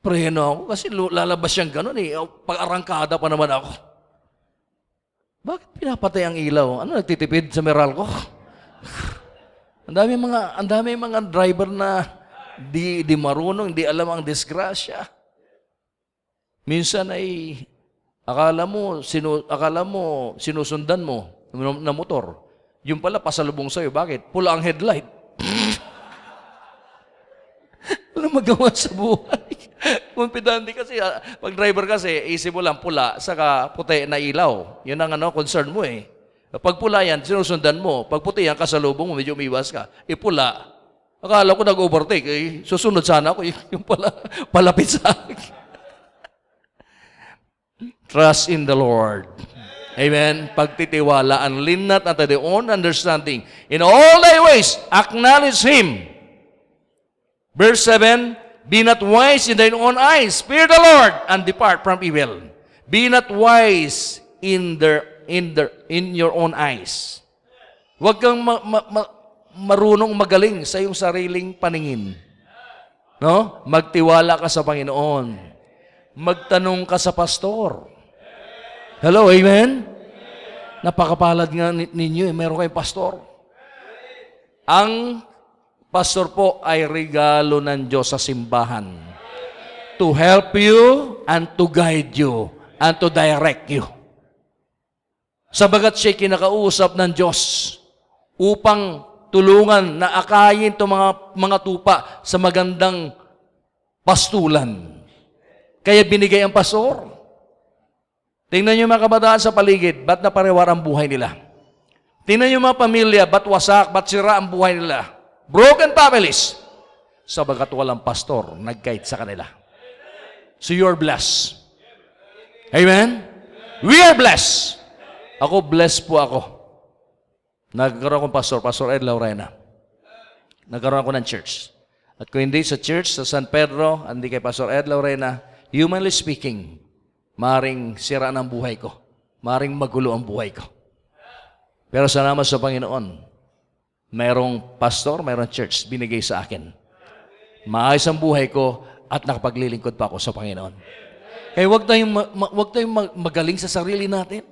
Preno ako kasi lalabas siyang ganun eh. Pag-arangkada pa naman ako. Bakit pinapatay ang ilaw? Ano nagtitipid sa meral ko? <laughs> ang dami mga ang dami mga driver na di di marunong, di alam ang disgrasya. Minsan ay Akala mo, sinu, akala mo sinusundan mo na motor. Yung pala pasalubong sa'yo. Bakit? Pula ang headlight. <laughs> Wala magawa sa buhay. <laughs> Kumpidante kasi, ah, pag driver kasi, isip mo lang pula, saka puti na ilaw. Yun ang ano, concern mo eh. Pag pula yan, sinusundan mo. Pag puti yan, kasalubong mo, medyo umiwas ka. E pula. Akala ko nag-overtake. Eh, susunod sana ako. Yung pala, <laughs> palapit sa akin. Trust in the Lord. Amen. Pagtitiwalaan, lean not unto their own understanding. In all thy ways, acknowledge Him. Verse 7, Be not wise in thine own eyes. Fear the Lord and depart from evil. Be not wise in their in their in your own eyes. Huwag kang ma, ma, ma, marunong magaling sa iyong sariling paningin. No? Magtiwala ka sa Panginoon. Magtanong ka sa pastor. Hello, amen? Napakapalad nga ninyo, eh. meron kayong pastor. Ang pastor po ay regalo ng Diyos sa simbahan. To help you and to guide you and to direct you. Sabagat siya kinakausap ng Diyos upang tulungan na akayin itong mga, mga tupa sa magandang pastulan. Kaya binigay ang pastor. Tingnan niyo mga kabataan sa paligid, ba't naparewar ang buhay nila? Tingnan niyo mga pamilya, ba't wasak, ba't sira ang buhay nila? Broken families. Sabagat walang pastor, nag-guide sa kanila. So you're blessed. Amen? We are blessed. Ako, blessed po ako. Nagkaroon akong pastor, Pastor Ed Laurena. Nagkaroon ako ng church. At kung hindi sa church, sa San Pedro, hindi kay Pastor Ed Laurena, humanly speaking, Maring sira ng buhay ko. Maring magulo ang buhay ko. Pero salamat sa Panginoon, mayroong pastor, mayroong church binigay sa akin. Maayos ang buhay ko at nakapaglilingkod pa ako sa Panginoon. Kaya huwag tayong, ma- huwag tayong magaling sa sarili natin.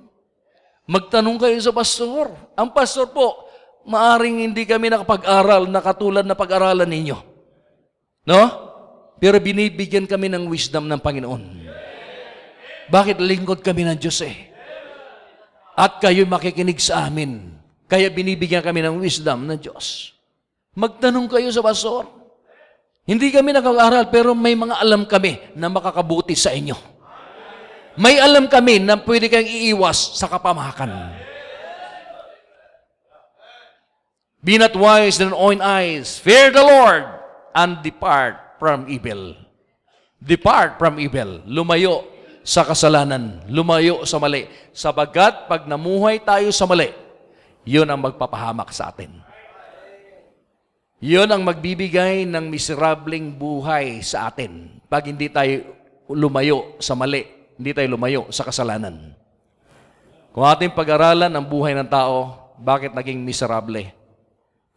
Magtanong kayo sa pastor. Ang pastor po, maaring hindi kami nakapag-aral na katulad na pag-aralan ninyo. No? Pero binibigyan kami ng wisdom ng Panginoon. Bakit lingkod kami ng Diyos eh? At kayo makikinig sa amin. Kaya binibigyan kami ng wisdom ng Diyos. Magtanong kayo sa pastor. Hindi kami nakag-aral pero may mga alam kami na makakabuti sa inyo. May alam kami na pwede kayong iiwas sa kapamahakan. Be not wise in own eyes. Fear the Lord and depart from evil. Depart from evil. Lumayo sa kasalanan. Lumayo sa mali. Sabagat pag namuhay tayo sa mali, yun ang magpapahamak sa atin. Yun ang magbibigay ng miserableng buhay sa atin pag hindi tayo lumayo sa mali, hindi tayo lumayo sa kasalanan. Kung ating pag-aralan ang buhay ng tao, bakit naging miserable?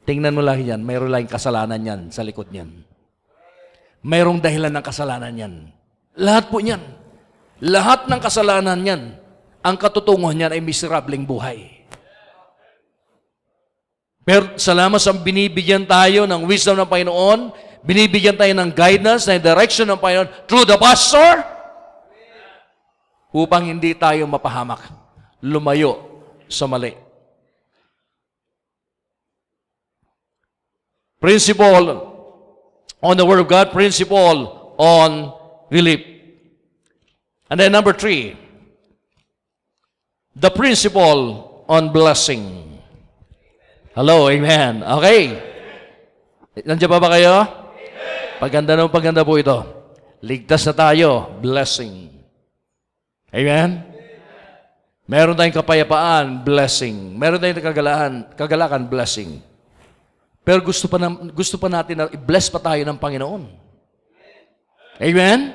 Tingnan mo lang yan, mayroon lang kasalanan yan sa likod niyan. Mayroong dahilan ng kasalanan yan. Lahat po niyan. Lahat ng kasalanan niyan, ang katutunguhan niyan ay miserableng buhay. Pero salamat sa binibigyan tayo ng wisdom ng Panginoon, binibigyan tayo ng guidance, ng direction ng Panginoon through the pastor, upang hindi tayo mapahamak, lumayo sa mali. Principle on the Word of God, principle on relief. And then number three, the principle on blessing. Hello, amen. Okay. Nandiyan pa ba kayo? Paganda ng paganda po ito. Ligtas na tayo. Blessing. Amen? Meron tayong kapayapaan, blessing. Meron tayong kagalakan, kagalakan, blessing. Pero gusto pa, na, gusto pa natin na i-bless pa tayo ng Panginoon. Amen?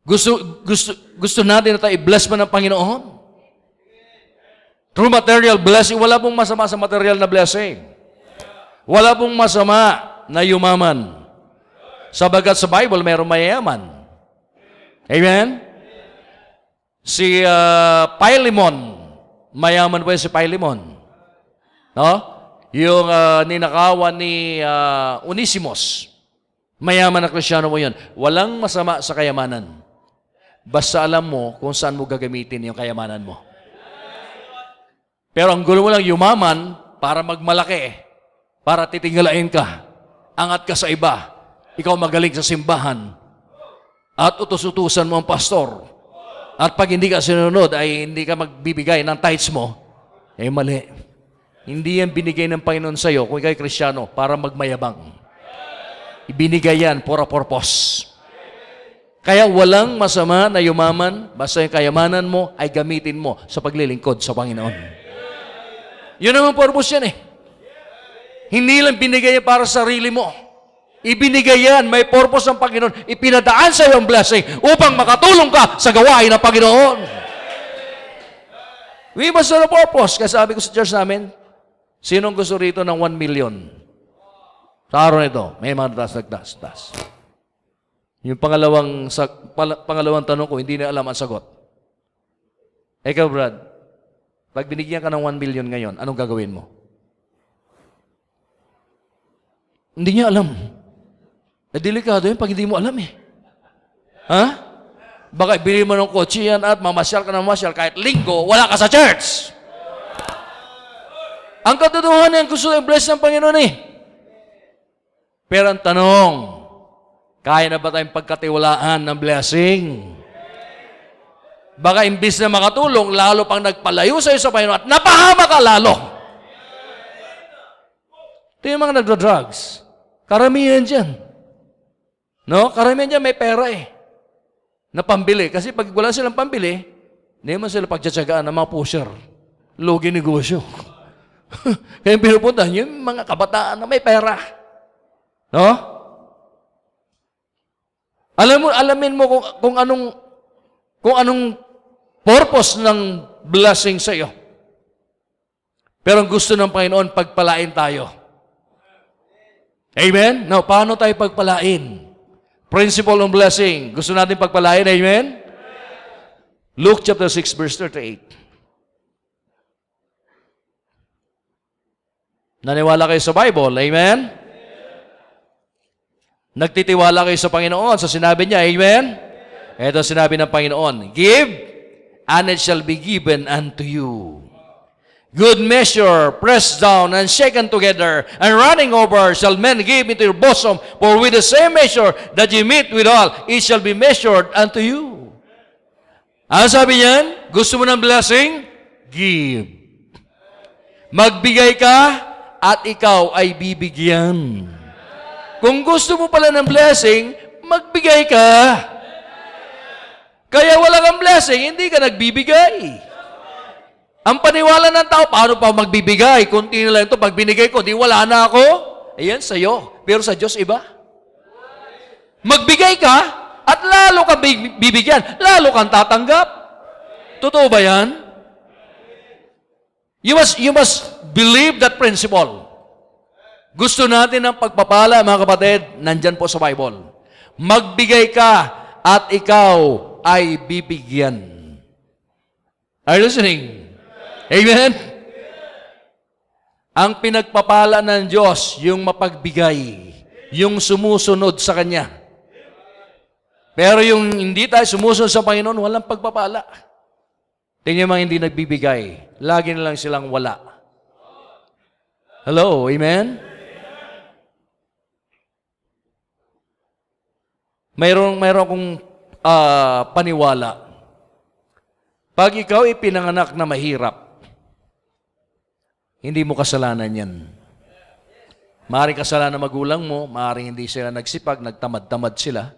Gusto, gusto, gusto natin na tayo i-bless pa ng Panginoon. True material blessing, wala pong masama sa material na blessing. Wala pong masama na yumaman. Sabagat sa Bible, mayroong mayayaman. Amen? Si uh, Philemon, mayaman po si Philemon. No? Yung uh, ninakawan ni uh, Onesimus, mayaman na kristyano mo yun. Walang masama sa kayamanan. Basta alam mo kung saan mo gagamitin yung kayamanan mo. Pero ang gulo mo lang yumaman para magmalaki, para titingalain ka, angat ka sa iba, ikaw magaling sa simbahan, at utos-utusan mo ang pastor, at pag hindi ka sinunod ay hindi ka magbibigay ng tithes mo, eh mali. Hindi yan binigay ng Panginoon sa iyo kung ikaw kristyano para magmayabang. Ibinigay yan for a purpose. Kaya walang masama na yumaman, basta yung kayamanan mo ay gamitin mo sa paglilingkod sa Panginoon. Yun naman purpose yan eh. Hindi lang binigay para sa sarili mo. Ibinigay yan, may purpose ng Panginoon. Ipinadaan sa iyo ang blessing upang makatulong ka sa gawain ng Panginoon. We must have a purpose. Kaya sabi ko sa church namin, sinong gusto rito ng 1 million? Sa araw na ito, may mga das, nagdas, das. Yung pangalawang, sa, pangalawang tanong ko, hindi na alam ang sagot. Ikaw, Brad, pag binigyan ka ng 1 million ngayon, anong gagawin mo? Hindi niya alam. Eh, delikado yun pag hindi mo alam eh. Ha? Baka ibili mo ng kotse yan at mamasyal ka ng mamasyal kahit linggo, wala ka sa church. Ang katotohanan, gusto yung bless ng Panginoon eh. Pero ang tanong, kaya na ba tayong pagkatiwalaan ng blessing? Baka imbis na makatulong, lalo pang nagpalayo sa iyo sa Panginoon at napahama ka lalo. Ito yung mga nagda-drugs. Karamihan dyan. No? Karamihan dyan may pera eh. Na pambili. Kasi pag wala silang pambili, hindi man sila pagtsatsagaan ng mga pusher. Logi negosyo. <laughs> Kaya pinupuntahan yung mga kabataan na may pera. No? Alam mo, alamin mo kung, kung anong kung anong purpose ng blessing sa iyo. Pero ang gusto ng Panginoon, pagpalain tayo. Amen? Now, paano tayo pagpalain? Principle of blessing. Gusto natin pagpalain, amen? Luke chapter 6, verse 38. Naniwala kayo sa Bible, amen? Nagtitiwala kayo sa Panginoon sa sinabi niya, amen? Ito sinabi ng Panginoon, Give, and it shall be given unto you. Good measure, pressed down and shaken together, and running over shall men give into your bosom. For with the same measure that you meet withal, it shall be measured unto you. Ano sabi niyan? Gusto mo ng blessing? Give. Magbigay ka at ikaw ay bibigyan. Kung gusto mo pala ng blessing, magbigay ka. Kaya wala kang blessing, hindi ka nagbibigay. Ang paniwala ng tao, paano pa magbibigay? Kunti na lang ito, pag binigay ko, di wala na ako. Ayan, sa'yo. Pero sa Diyos, iba. Magbigay ka, at lalo kang big- bibigyan, lalo kang tatanggap. Totoo ba yan? You must, you must believe that principle. Gusto natin ng pagpapala, mga kapatid, nandyan po sa Bible. Magbigay ka at ikaw ay bibigyan. Are you listening? Amen? Ang pinagpapala ng Diyos, yung mapagbigay, yung sumusunod sa Kanya. Pero yung hindi tayo sumusunod sa Panginoon, walang pagpapala. Tingnan mga hindi nagbibigay. Lagi na lang silang wala. Hello, amen? Mayroong, mayroong akong ah, paniwala. Pag ikaw ipinanganak na mahirap, hindi mo kasalanan yan. Maaaring kasalanan ng magulang mo, maaaring hindi sila nagsipag, nagtamad-tamad sila,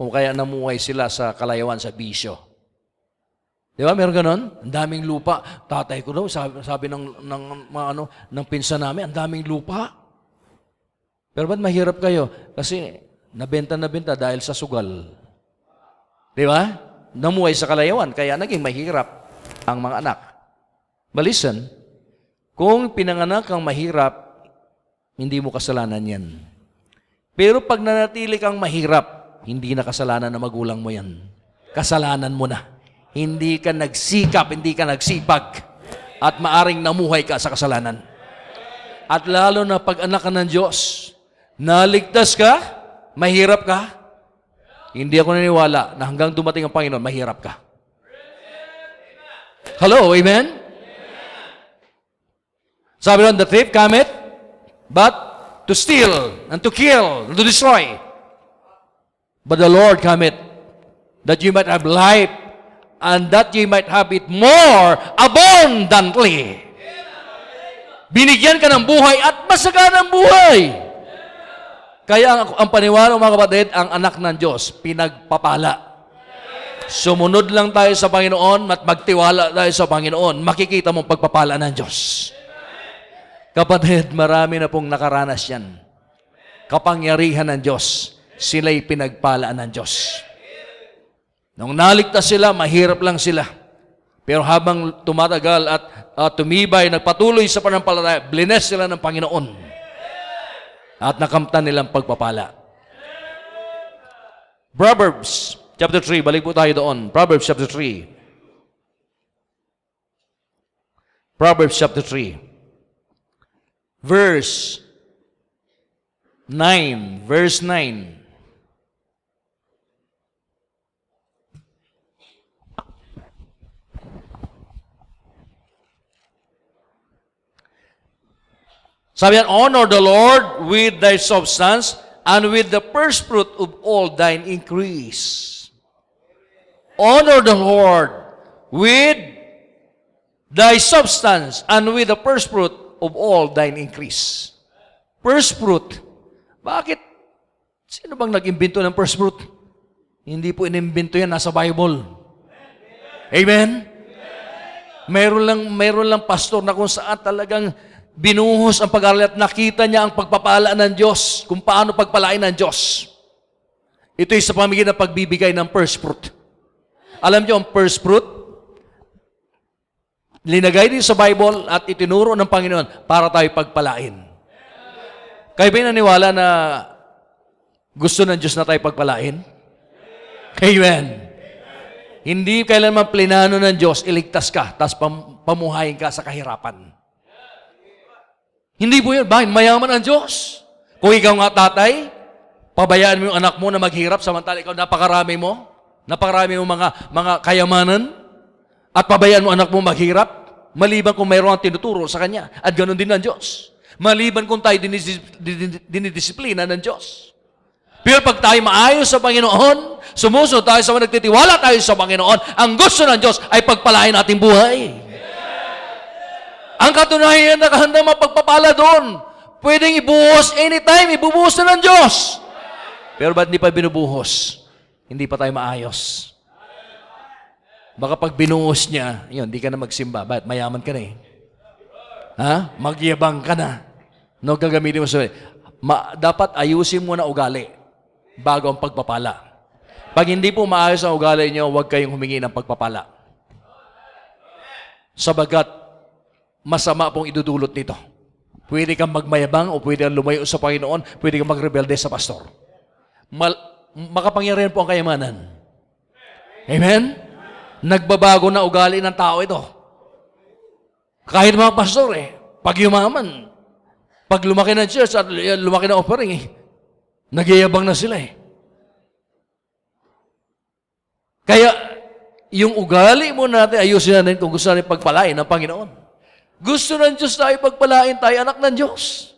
o kaya namuhay sila sa kalayawan sa bisyo. Di ba? Meron ganon? Ang daming lupa. Tatay ko daw, sabi, sabi ng, ng, mga ano, ng pinsan namin, ang daming lupa. Pero ba't mahirap kayo? Kasi nabenta na benta dahil sa sugal. Di ba? Namuhay sa kalayawan, kaya naging mahirap ang mga anak. But listen, kung pinanganak kang mahirap, hindi mo kasalanan yan. Pero pag nanatili kang mahirap, hindi na kasalanan ng magulang mo yan. Kasalanan mo na. Hindi ka nagsikap, hindi ka nagsipag. At maaring namuhay ka sa kasalanan. At lalo na pag anak ka ng Diyos, naligtas ka, mahirap ka, hindi ako naniniwala na hanggang dumating ang Panginoon, mahirap ka. Hello, amen? Sabi ron, the thief cometh, but to steal, and to kill, and to destroy. But the Lord cometh, that you might have life, and that you might have it more abundantly. Binigyan ka ng buhay at masaganang buhay. Kaya ang, ang paniwala mga kapatid, ang anak ng Diyos, pinagpapala. Sumunod lang tayo sa Panginoon at magtiwala tayo sa Panginoon, makikita mong pagpapala ng Diyos. Kapatid, marami na pong nakaranas yan. Kapangyarihan ng Diyos, sila'y pinagpala ng Diyos. Nung naligtas sila, mahirap lang sila. Pero habang tumatagal at uh, tumibay, nagpatuloy sa panampalataya, blines sila ng Panginoon. At nakamtan nilang pagpapala. Proverbs chapter 3, balik po tayo doon. Proverbs chapter 3. Proverbs chapter 3. Verse 9. Verse 9. Sabi honor the Lord with thy substance and with the first fruit of all thine increase. Honor the Lord with thy substance and with the first fruit of all thine increase. First fruit. Bakit? Sino bang nag-imbento ng first fruit? Hindi po inimbento yan, nasa Bible. Amen? Meron lang, meron lang pastor na kung saan talagang binuhos ang pag-aaral at nakita niya ang pagpapala ng Diyos, kung paano pagpalain ng Diyos. Ito ay sa pamigin ng pagbibigay ng first fruit. Alam niyo ang first fruit? Linagay din sa Bible at itinuro ng Panginoon para tayo pagpalain. Kayo ba naniwala na gusto ng Diyos na tayo pagpalain? Amen. Hindi kailanman plinano ng Diyos, iligtas ka, tapos pam- pamuhayin ka sa kahirapan. Hindi po yun. Bakit? Mayaman ang Diyos. Kung ikaw nga tatay, pabayaan mo yung anak mo na maghirap samantala ikaw napakarami mo, napakarami mo mga, mga kayamanan, at pabayaan mo anak mo maghirap, maliban kung mayroon ang tinuturo sa kanya. At ganoon din ang Diyos. Maliban kung tayo dinidisiplina ng Diyos. Pero pag tayo maayos sa Panginoon, sumusunod tayo sa nagtitiwala tayo sa Panginoon, ang gusto ng Diyos ay pagpalain ating buhay. Ang katunayan, nakahanda mapagpapala doon. Pwedeng ibuhos anytime, ibubuhos na ng Diyos. Pero ba't hindi pa binubuhos? Hindi pa tayo maayos. Baka pag binuhos niya, yun, hindi ka na magsimba. Ba't? Mayaman ka na eh. Ha? Magyabang ka na. No, gagamitin mo sa Ma, dapat ayusin mo na ugali bago ang pagpapala. Pag hindi po maayos ang ugali niyo, huwag kayong humingi ng pagpapala. Sabagat masama pong idudulot nito. Pwede kang magmayabang o pwede kang lumayo sa Panginoon, pwede kang magrebelde sa pastor. Mal, makapangyarihan po ang kayamanan. Amen? Nagbabago na ugali ng tao ito. Kahit mga pastor eh, pag yumaman, pag lumaki ng church at lumaki ng offering eh, nagyayabang na sila eh. Kaya, yung ugali mo natin, ayusin natin kung gusto natin pagpalain ng Panginoon. Gusto ng Diyos tayo pagpalain tayo, anak ng Diyos.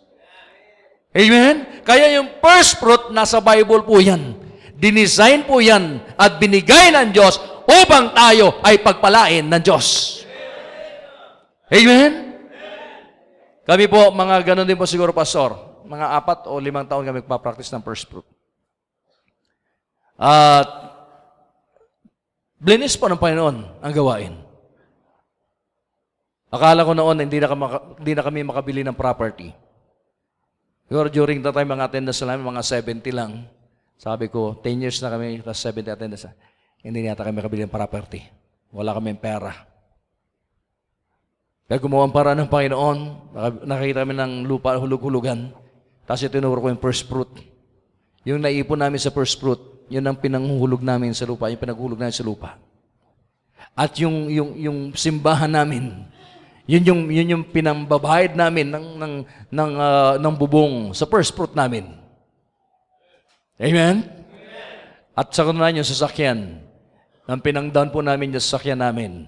Amen? Kaya yung first fruit, nasa Bible po yan. Dinesign po yan at binigay ng Diyos upang tayo ay pagpalain ng Diyos. Amen? Kami po, mga ganun din po siguro, Pastor. Mga apat o limang taon kami magpa-practice ng first fruit. At blinis po ng Panginoon ang gawain. Akala ko noon hindi na, kami, hindi na kami makabili ng property. Siguro during that time, mga attendance namin, mga 70 lang. Sabi ko, 10 years na kami, tapos 70 attendance. Hindi yata kami makabili ng property. Wala kami pera. Kaya gumawa ang para ng Panginoon, nakakita kami ng lupa, hulug-hulugan. Tapos itinuro ko yung first fruit. Yung naipon namin sa first fruit, yun ang pinanghuhulog namin sa lupa, yung pinaghulog namin sa lupa. At yung, yung, yung simbahan namin, yun yung, yun yung pinambabahid namin ng, ng, ng, uh, ng bubong sa first fruit namin. Amen? At sa kanunan yung sasakyan, ang pinangdown po namin yung sasakyan namin,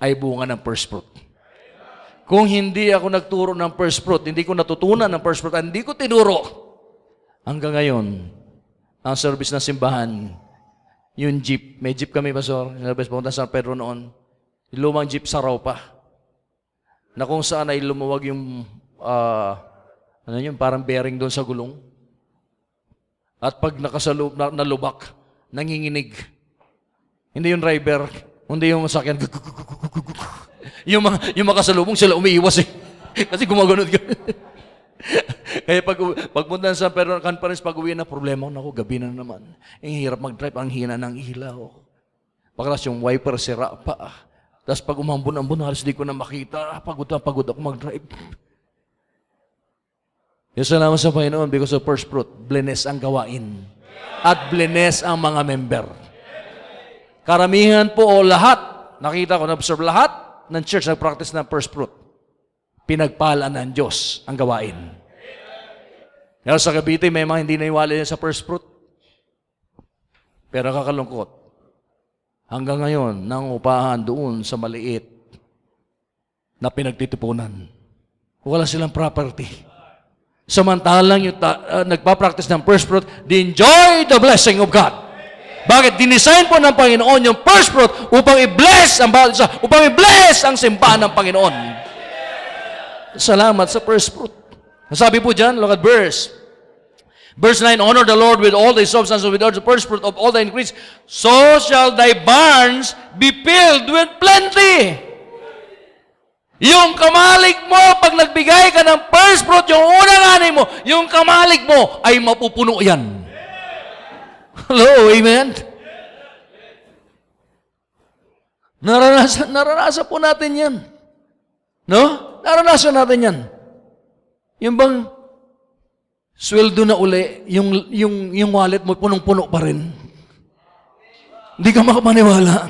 ay bunga ng first fruit. Kung hindi ako nagturo ng first fruit, hindi ko natutunan ng first fruit, hindi ko tinuro, hanggang ngayon, ang service ng simbahan, yung jeep, may jeep kami, Pastor, service punta sa Pedro noon, lumang jeep sa raw pa na kung saan ay lumuwag yung, uh, ano yun, parang bearing doon sa gulong. At pag nakasalub, na, nalubak, nanginginig. Hindi yung driver, hindi yung sakyan. yung mga, yung makasalubong sila umiiwas eh. <laughs> Kasi gumagano'n. <laughs> Kaya pag pagpunta sa pero conference pag uwi na problema ko nako gabi na naman. Ang hirap mag-drive, ang hina ng ilaw. Pagkas yung wiper sira pa. Tapos pag umambon-ambon, halos di ko na makita. Pagod na pagod ako mag-drive. Yung salamat sa Panginoon because of first fruit, blines ang gawain. At blines ang mga member. Karamihan po o lahat, nakita ko, na-observe lahat ng church nag-practice ng first fruit. Pinagpala ng Diyos ang gawain. Kaya sa Cavite, may mga hindi naiwala sa first fruit. Pero kakalungkot, Hanggang ngayon, nang upahan doon sa maliit na pinagtitipunan. Wala silang property. Samantalang yung ta- uh, nagpa-practice ng first fruit, they enjoy the blessing of God. Bakit? Dinesign po ng Panginoon yung first fruit upang i-bless ang bawat isa, upang i-bless ang simbahan ng Panginoon. Salamat sa first fruit. Sabi po dyan, look at verse Verse 9, Honor the Lord with all thy substance and with all the first fruit of all thy increase. So shall thy barns be filled with plenty. Yung kamalig mo, pag nagbigay ka ng first fruit, yung unang ani mo, yung kamalig mo ay mapupuno yan. Hello, amen? Naranasan, naranasan po natin yan. No? Naranasan natin yan. Yung bang sweldo na uli, yung, yung, yung wallet mo punong-puno pa rin. Hindi ka makapaniwala.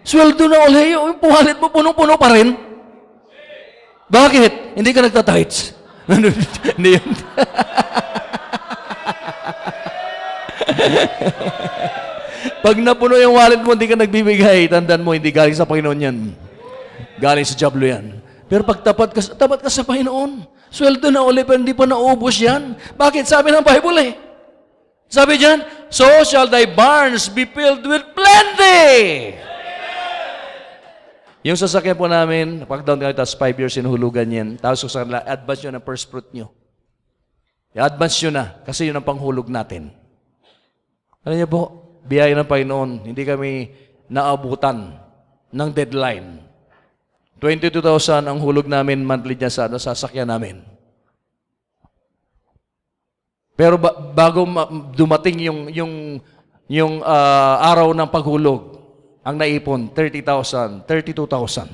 Sweldo na uli, yung wallet mo punong-puno pa rin. Bakit? Hindi ka nagtatights. <laughs> Hindi yun. <laughs> <laughs> Pag napuno yung wallet mo, hindi ka nagbibigay, tandaan mo, hindi galing sa Panginoon yan. Galing sa Diablo yan. Pero pag tapat ka, tapat ka sa Panginoon, sweldo na uli, pero hindi pa naubos yan. Bakit? Sabi ng Bible eh. Sabi dyan, So shall thy barns be filled with plenty. Yung sasakyan po namin, pag down kami, tapos five years sinuhulugan yan, tapos sa advance nyo ng first fruit nyo. I-advance nyo na kasi yun ang panghulog natin. Alam niyo po, biyaya ng Panginoon, hindi kami naabutan ng deadline. 22,000 ang hulog namin monthly dyan sa ano, sasakyan namin. Pero ba- bago ma- dumating yung yung yung ah, araw ng paghulog, ang naipon 30,000, 32,000.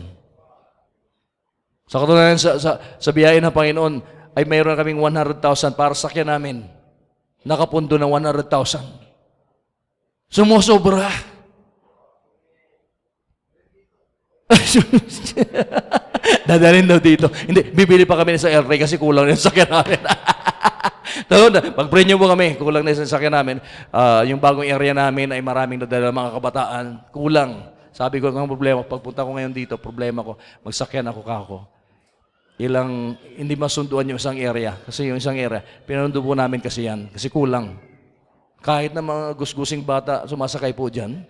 Sa katunayan sa, sa, sa biyaya ng Panginoon, ay mayroon kaming 100,000 para sa sakyan namin. Nakapundo ng 100,000. Sumusobra. <laughs> Dadalhin daw dito. Hindi, bibili pa kami sa airray kasi kulang na yung sakyan namin. Pag-pray niyo po kami, kulang na yung sakyan namin. Ah, yung bagong area namin ay maraming nadala mga kabataan. Kulang. Sabi ko, ang problema, pagpunta ko ngayon dito, problema ko, magsakyan ako kako. Ilang, hindi masunduan yung isang area. Kasi yung isang area, pinanundo po namin kasi yan. Kasi kulang. Kahit na mga gusgusing bata, sumasakay po dyan.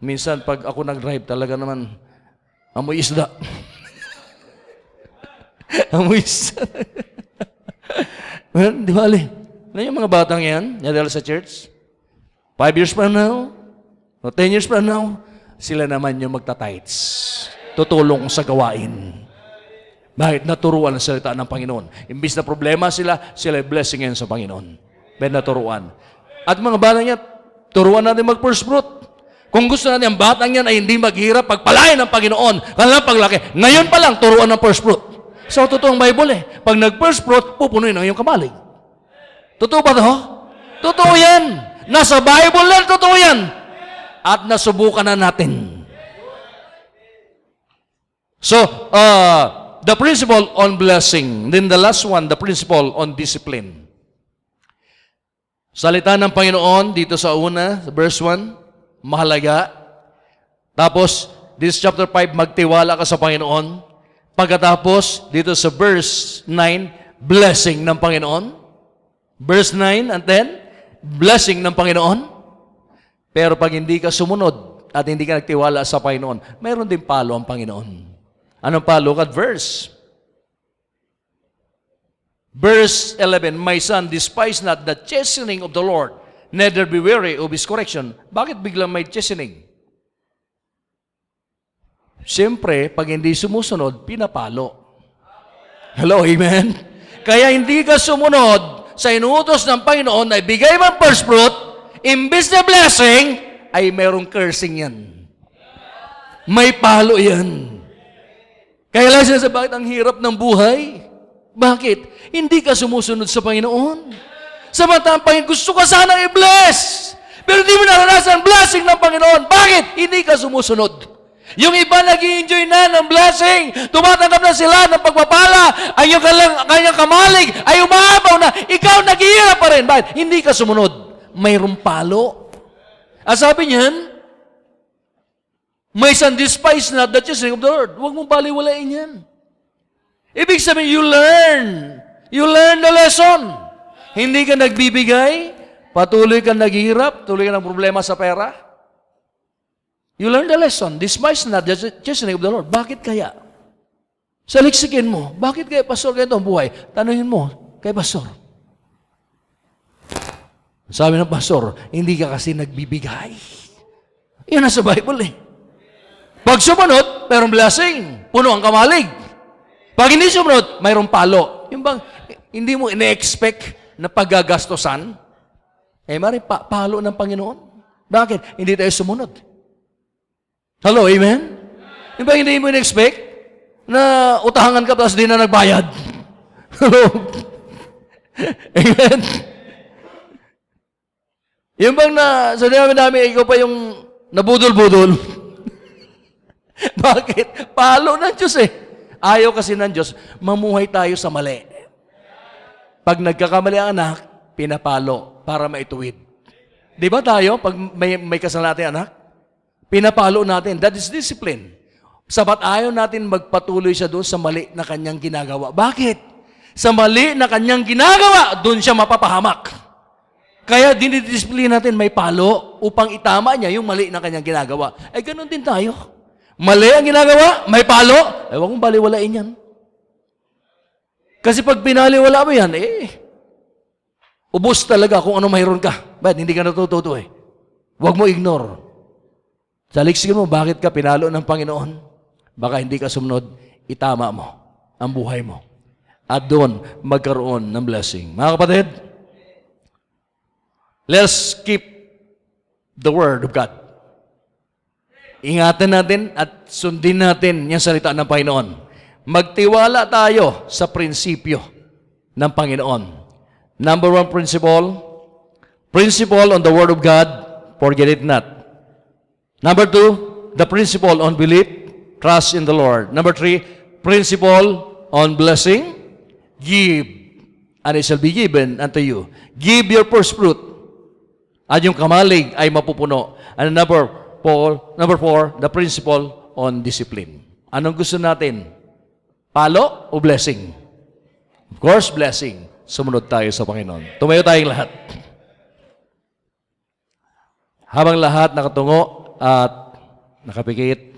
Minsan, pag ako nag-drive, talaga naman, amoy isda. <laughs> amoy isda. well, di ba, Ali? Ano yung mga batang yan? Nadala sa church? Five years from now? O ten years from now? Sila naman yung magta-tights. Tutulong sa gawain. Bakit? Naturuan ang salita ng Panginoon. Imbis na problema sila, sila blessing yan sa Panginoon. May naturuan. At mga batang yan, turuan natin mag-first fruit. Kung gusto natin ang batang yan ay hindi maghirap, pagpalain ng Panginoon. Kaya paglaki. Ngayon pa lang, turuan ng first fruit. So, totoong Bible eh. Pag nag-first fruit, pupunuin ang iyong kamalig. Totoo ba to? Totoo yan. Nasa Bible yan, totoo yan. At nasubukan na natin. So, uh, the principle on blessing. Then the last one, the principle on discipline. Salita ng Panginoon dito sa una, verse 1, mahalaga. Tapos, this chapter 5, magtiwala ka sa Panginoon. Pagkatapos, dito sa verse 9, blessing ng Panginoon. Verse 9 and 10, blessing ng Panginoon. Pero pag hindi ka sumunod at hindi ka nagtiwala sa Panginoon, mayroon din palo ang Panginoon. Anong palo? Look at verse. Verse 11, My son, despise not the chastening of the Lord, neither be weary of His correction. Bakit biglang may chastening? Siyempre, pag hindi sumusunod, pinapalo. Hello, amen? Kaya hindi ka sumunod sa inutos ng Panginoon na ibigay mo ang first fruit, imbis na blessing, ay merong cursing yan. May palo yan. Kaya lang siya ang hirap ng buhay? Bakit? Hindi ka sumusunod sa Panginoon. Samantalang Panginoon, gusto ka sana i-bless. Pero hindi mo naranasan ang blessing ng Panginoon. Bakit? Hindi ka sumusunod. Yung iba nag enjoy na ng blessing. Tumatanggap na sila ng pagpapala. Ay yung kanyang, kanyang kamalig ay umaabaw na. Ikaw naghihirap pa rin. Bakit? Hindi ka sumunod. Mayroong palo. At sabi niyan, may son despise not the chastening of the Lord. Huwag mong baliwalain yan. Ibig sabihin, you learn. You learn the lesson. Hindi ka nagbibigay, patuloy ka naghihirap, tuloy ka ng problema sa pera. You learn the lesson. Despise not the chastening of the Lord. Bakit kaya? Saliksikin mo. Bakit kaya, Pastor, ganito ang buhay? Tanungin mo kay Pastor. Sabi ng Pastor, hindi ka kasi nagbibigay. Yan nasa Bible eh. Pag sumunod, mayroong blessing. Puno ang kamalig. Pag hindi sumunod, mayroong palo. Yung bang, hindi mo ine-expect na paggagastosan, eh, mari pa, palo ng Panginoon. Bakit? Hindi tayo sumunod. Hello, amen? Yung bang hindi mo ine-expect na utahangan ka tapos di na nagbayad? Hello? <laughs> amen? Yung bang na, sa dami-dami, ikaw pa yung nabudol-budol. <laughs> Bakit? Palo ng Diyos eh. Ayaw kasi ng Diyos, mamuhay tayo sa mali. Pag nagkakamali ang anak, pinapalo para maituwid. Di ba tayo, pag may, may kasalanan anak, pinapalo natin. That is discipline. Sabat ayaw natin magpatuloy siya doon sa mali na kanyang ginagawa. Bakit? Sa mali na kanyang ginagawa, doon siya mapapahamak. Kaya dinidisiplina natin may palo upang itama niya yung mali na kanyang ginagawa. Ay ganun din tayo. Mali ang ginagawa, may palo, eh huwag mong baliwalain yan. Kasi pag pinaliwala mo yan, eh, Ubus talaga kung ano mayroon ka. Ba't hindi ka natututo eh? Huwag mo ignore. Saliksikin mo, bakit ka pinalo ng Panginoon? Baka hindi ka sumunod, itama mo ang buhay mo. At doon, magkaroon ng blessing. Mga kapatid, let's keep the Word of God. Ingatan natin at sundin natin yung salita ng Panginoon. Magtiwala tayo sa prinsipyo ng Panginoon. Number one principle, principle on the Word of God, forget it not. Number two, the principle on belief, trust in the Lord. Number three, principle on blessing, give, and it shall be given unto you. Give your first fruit, at yung kamalig ay mapupuno. And number four, number four, the principle on discipline. Anong gusto natin? Palo o blessing? Of course, blessing. Sumunod tayo sa Panginoon. Tumayo tayong lahat. Habang lahat nakatungo at nakapikit,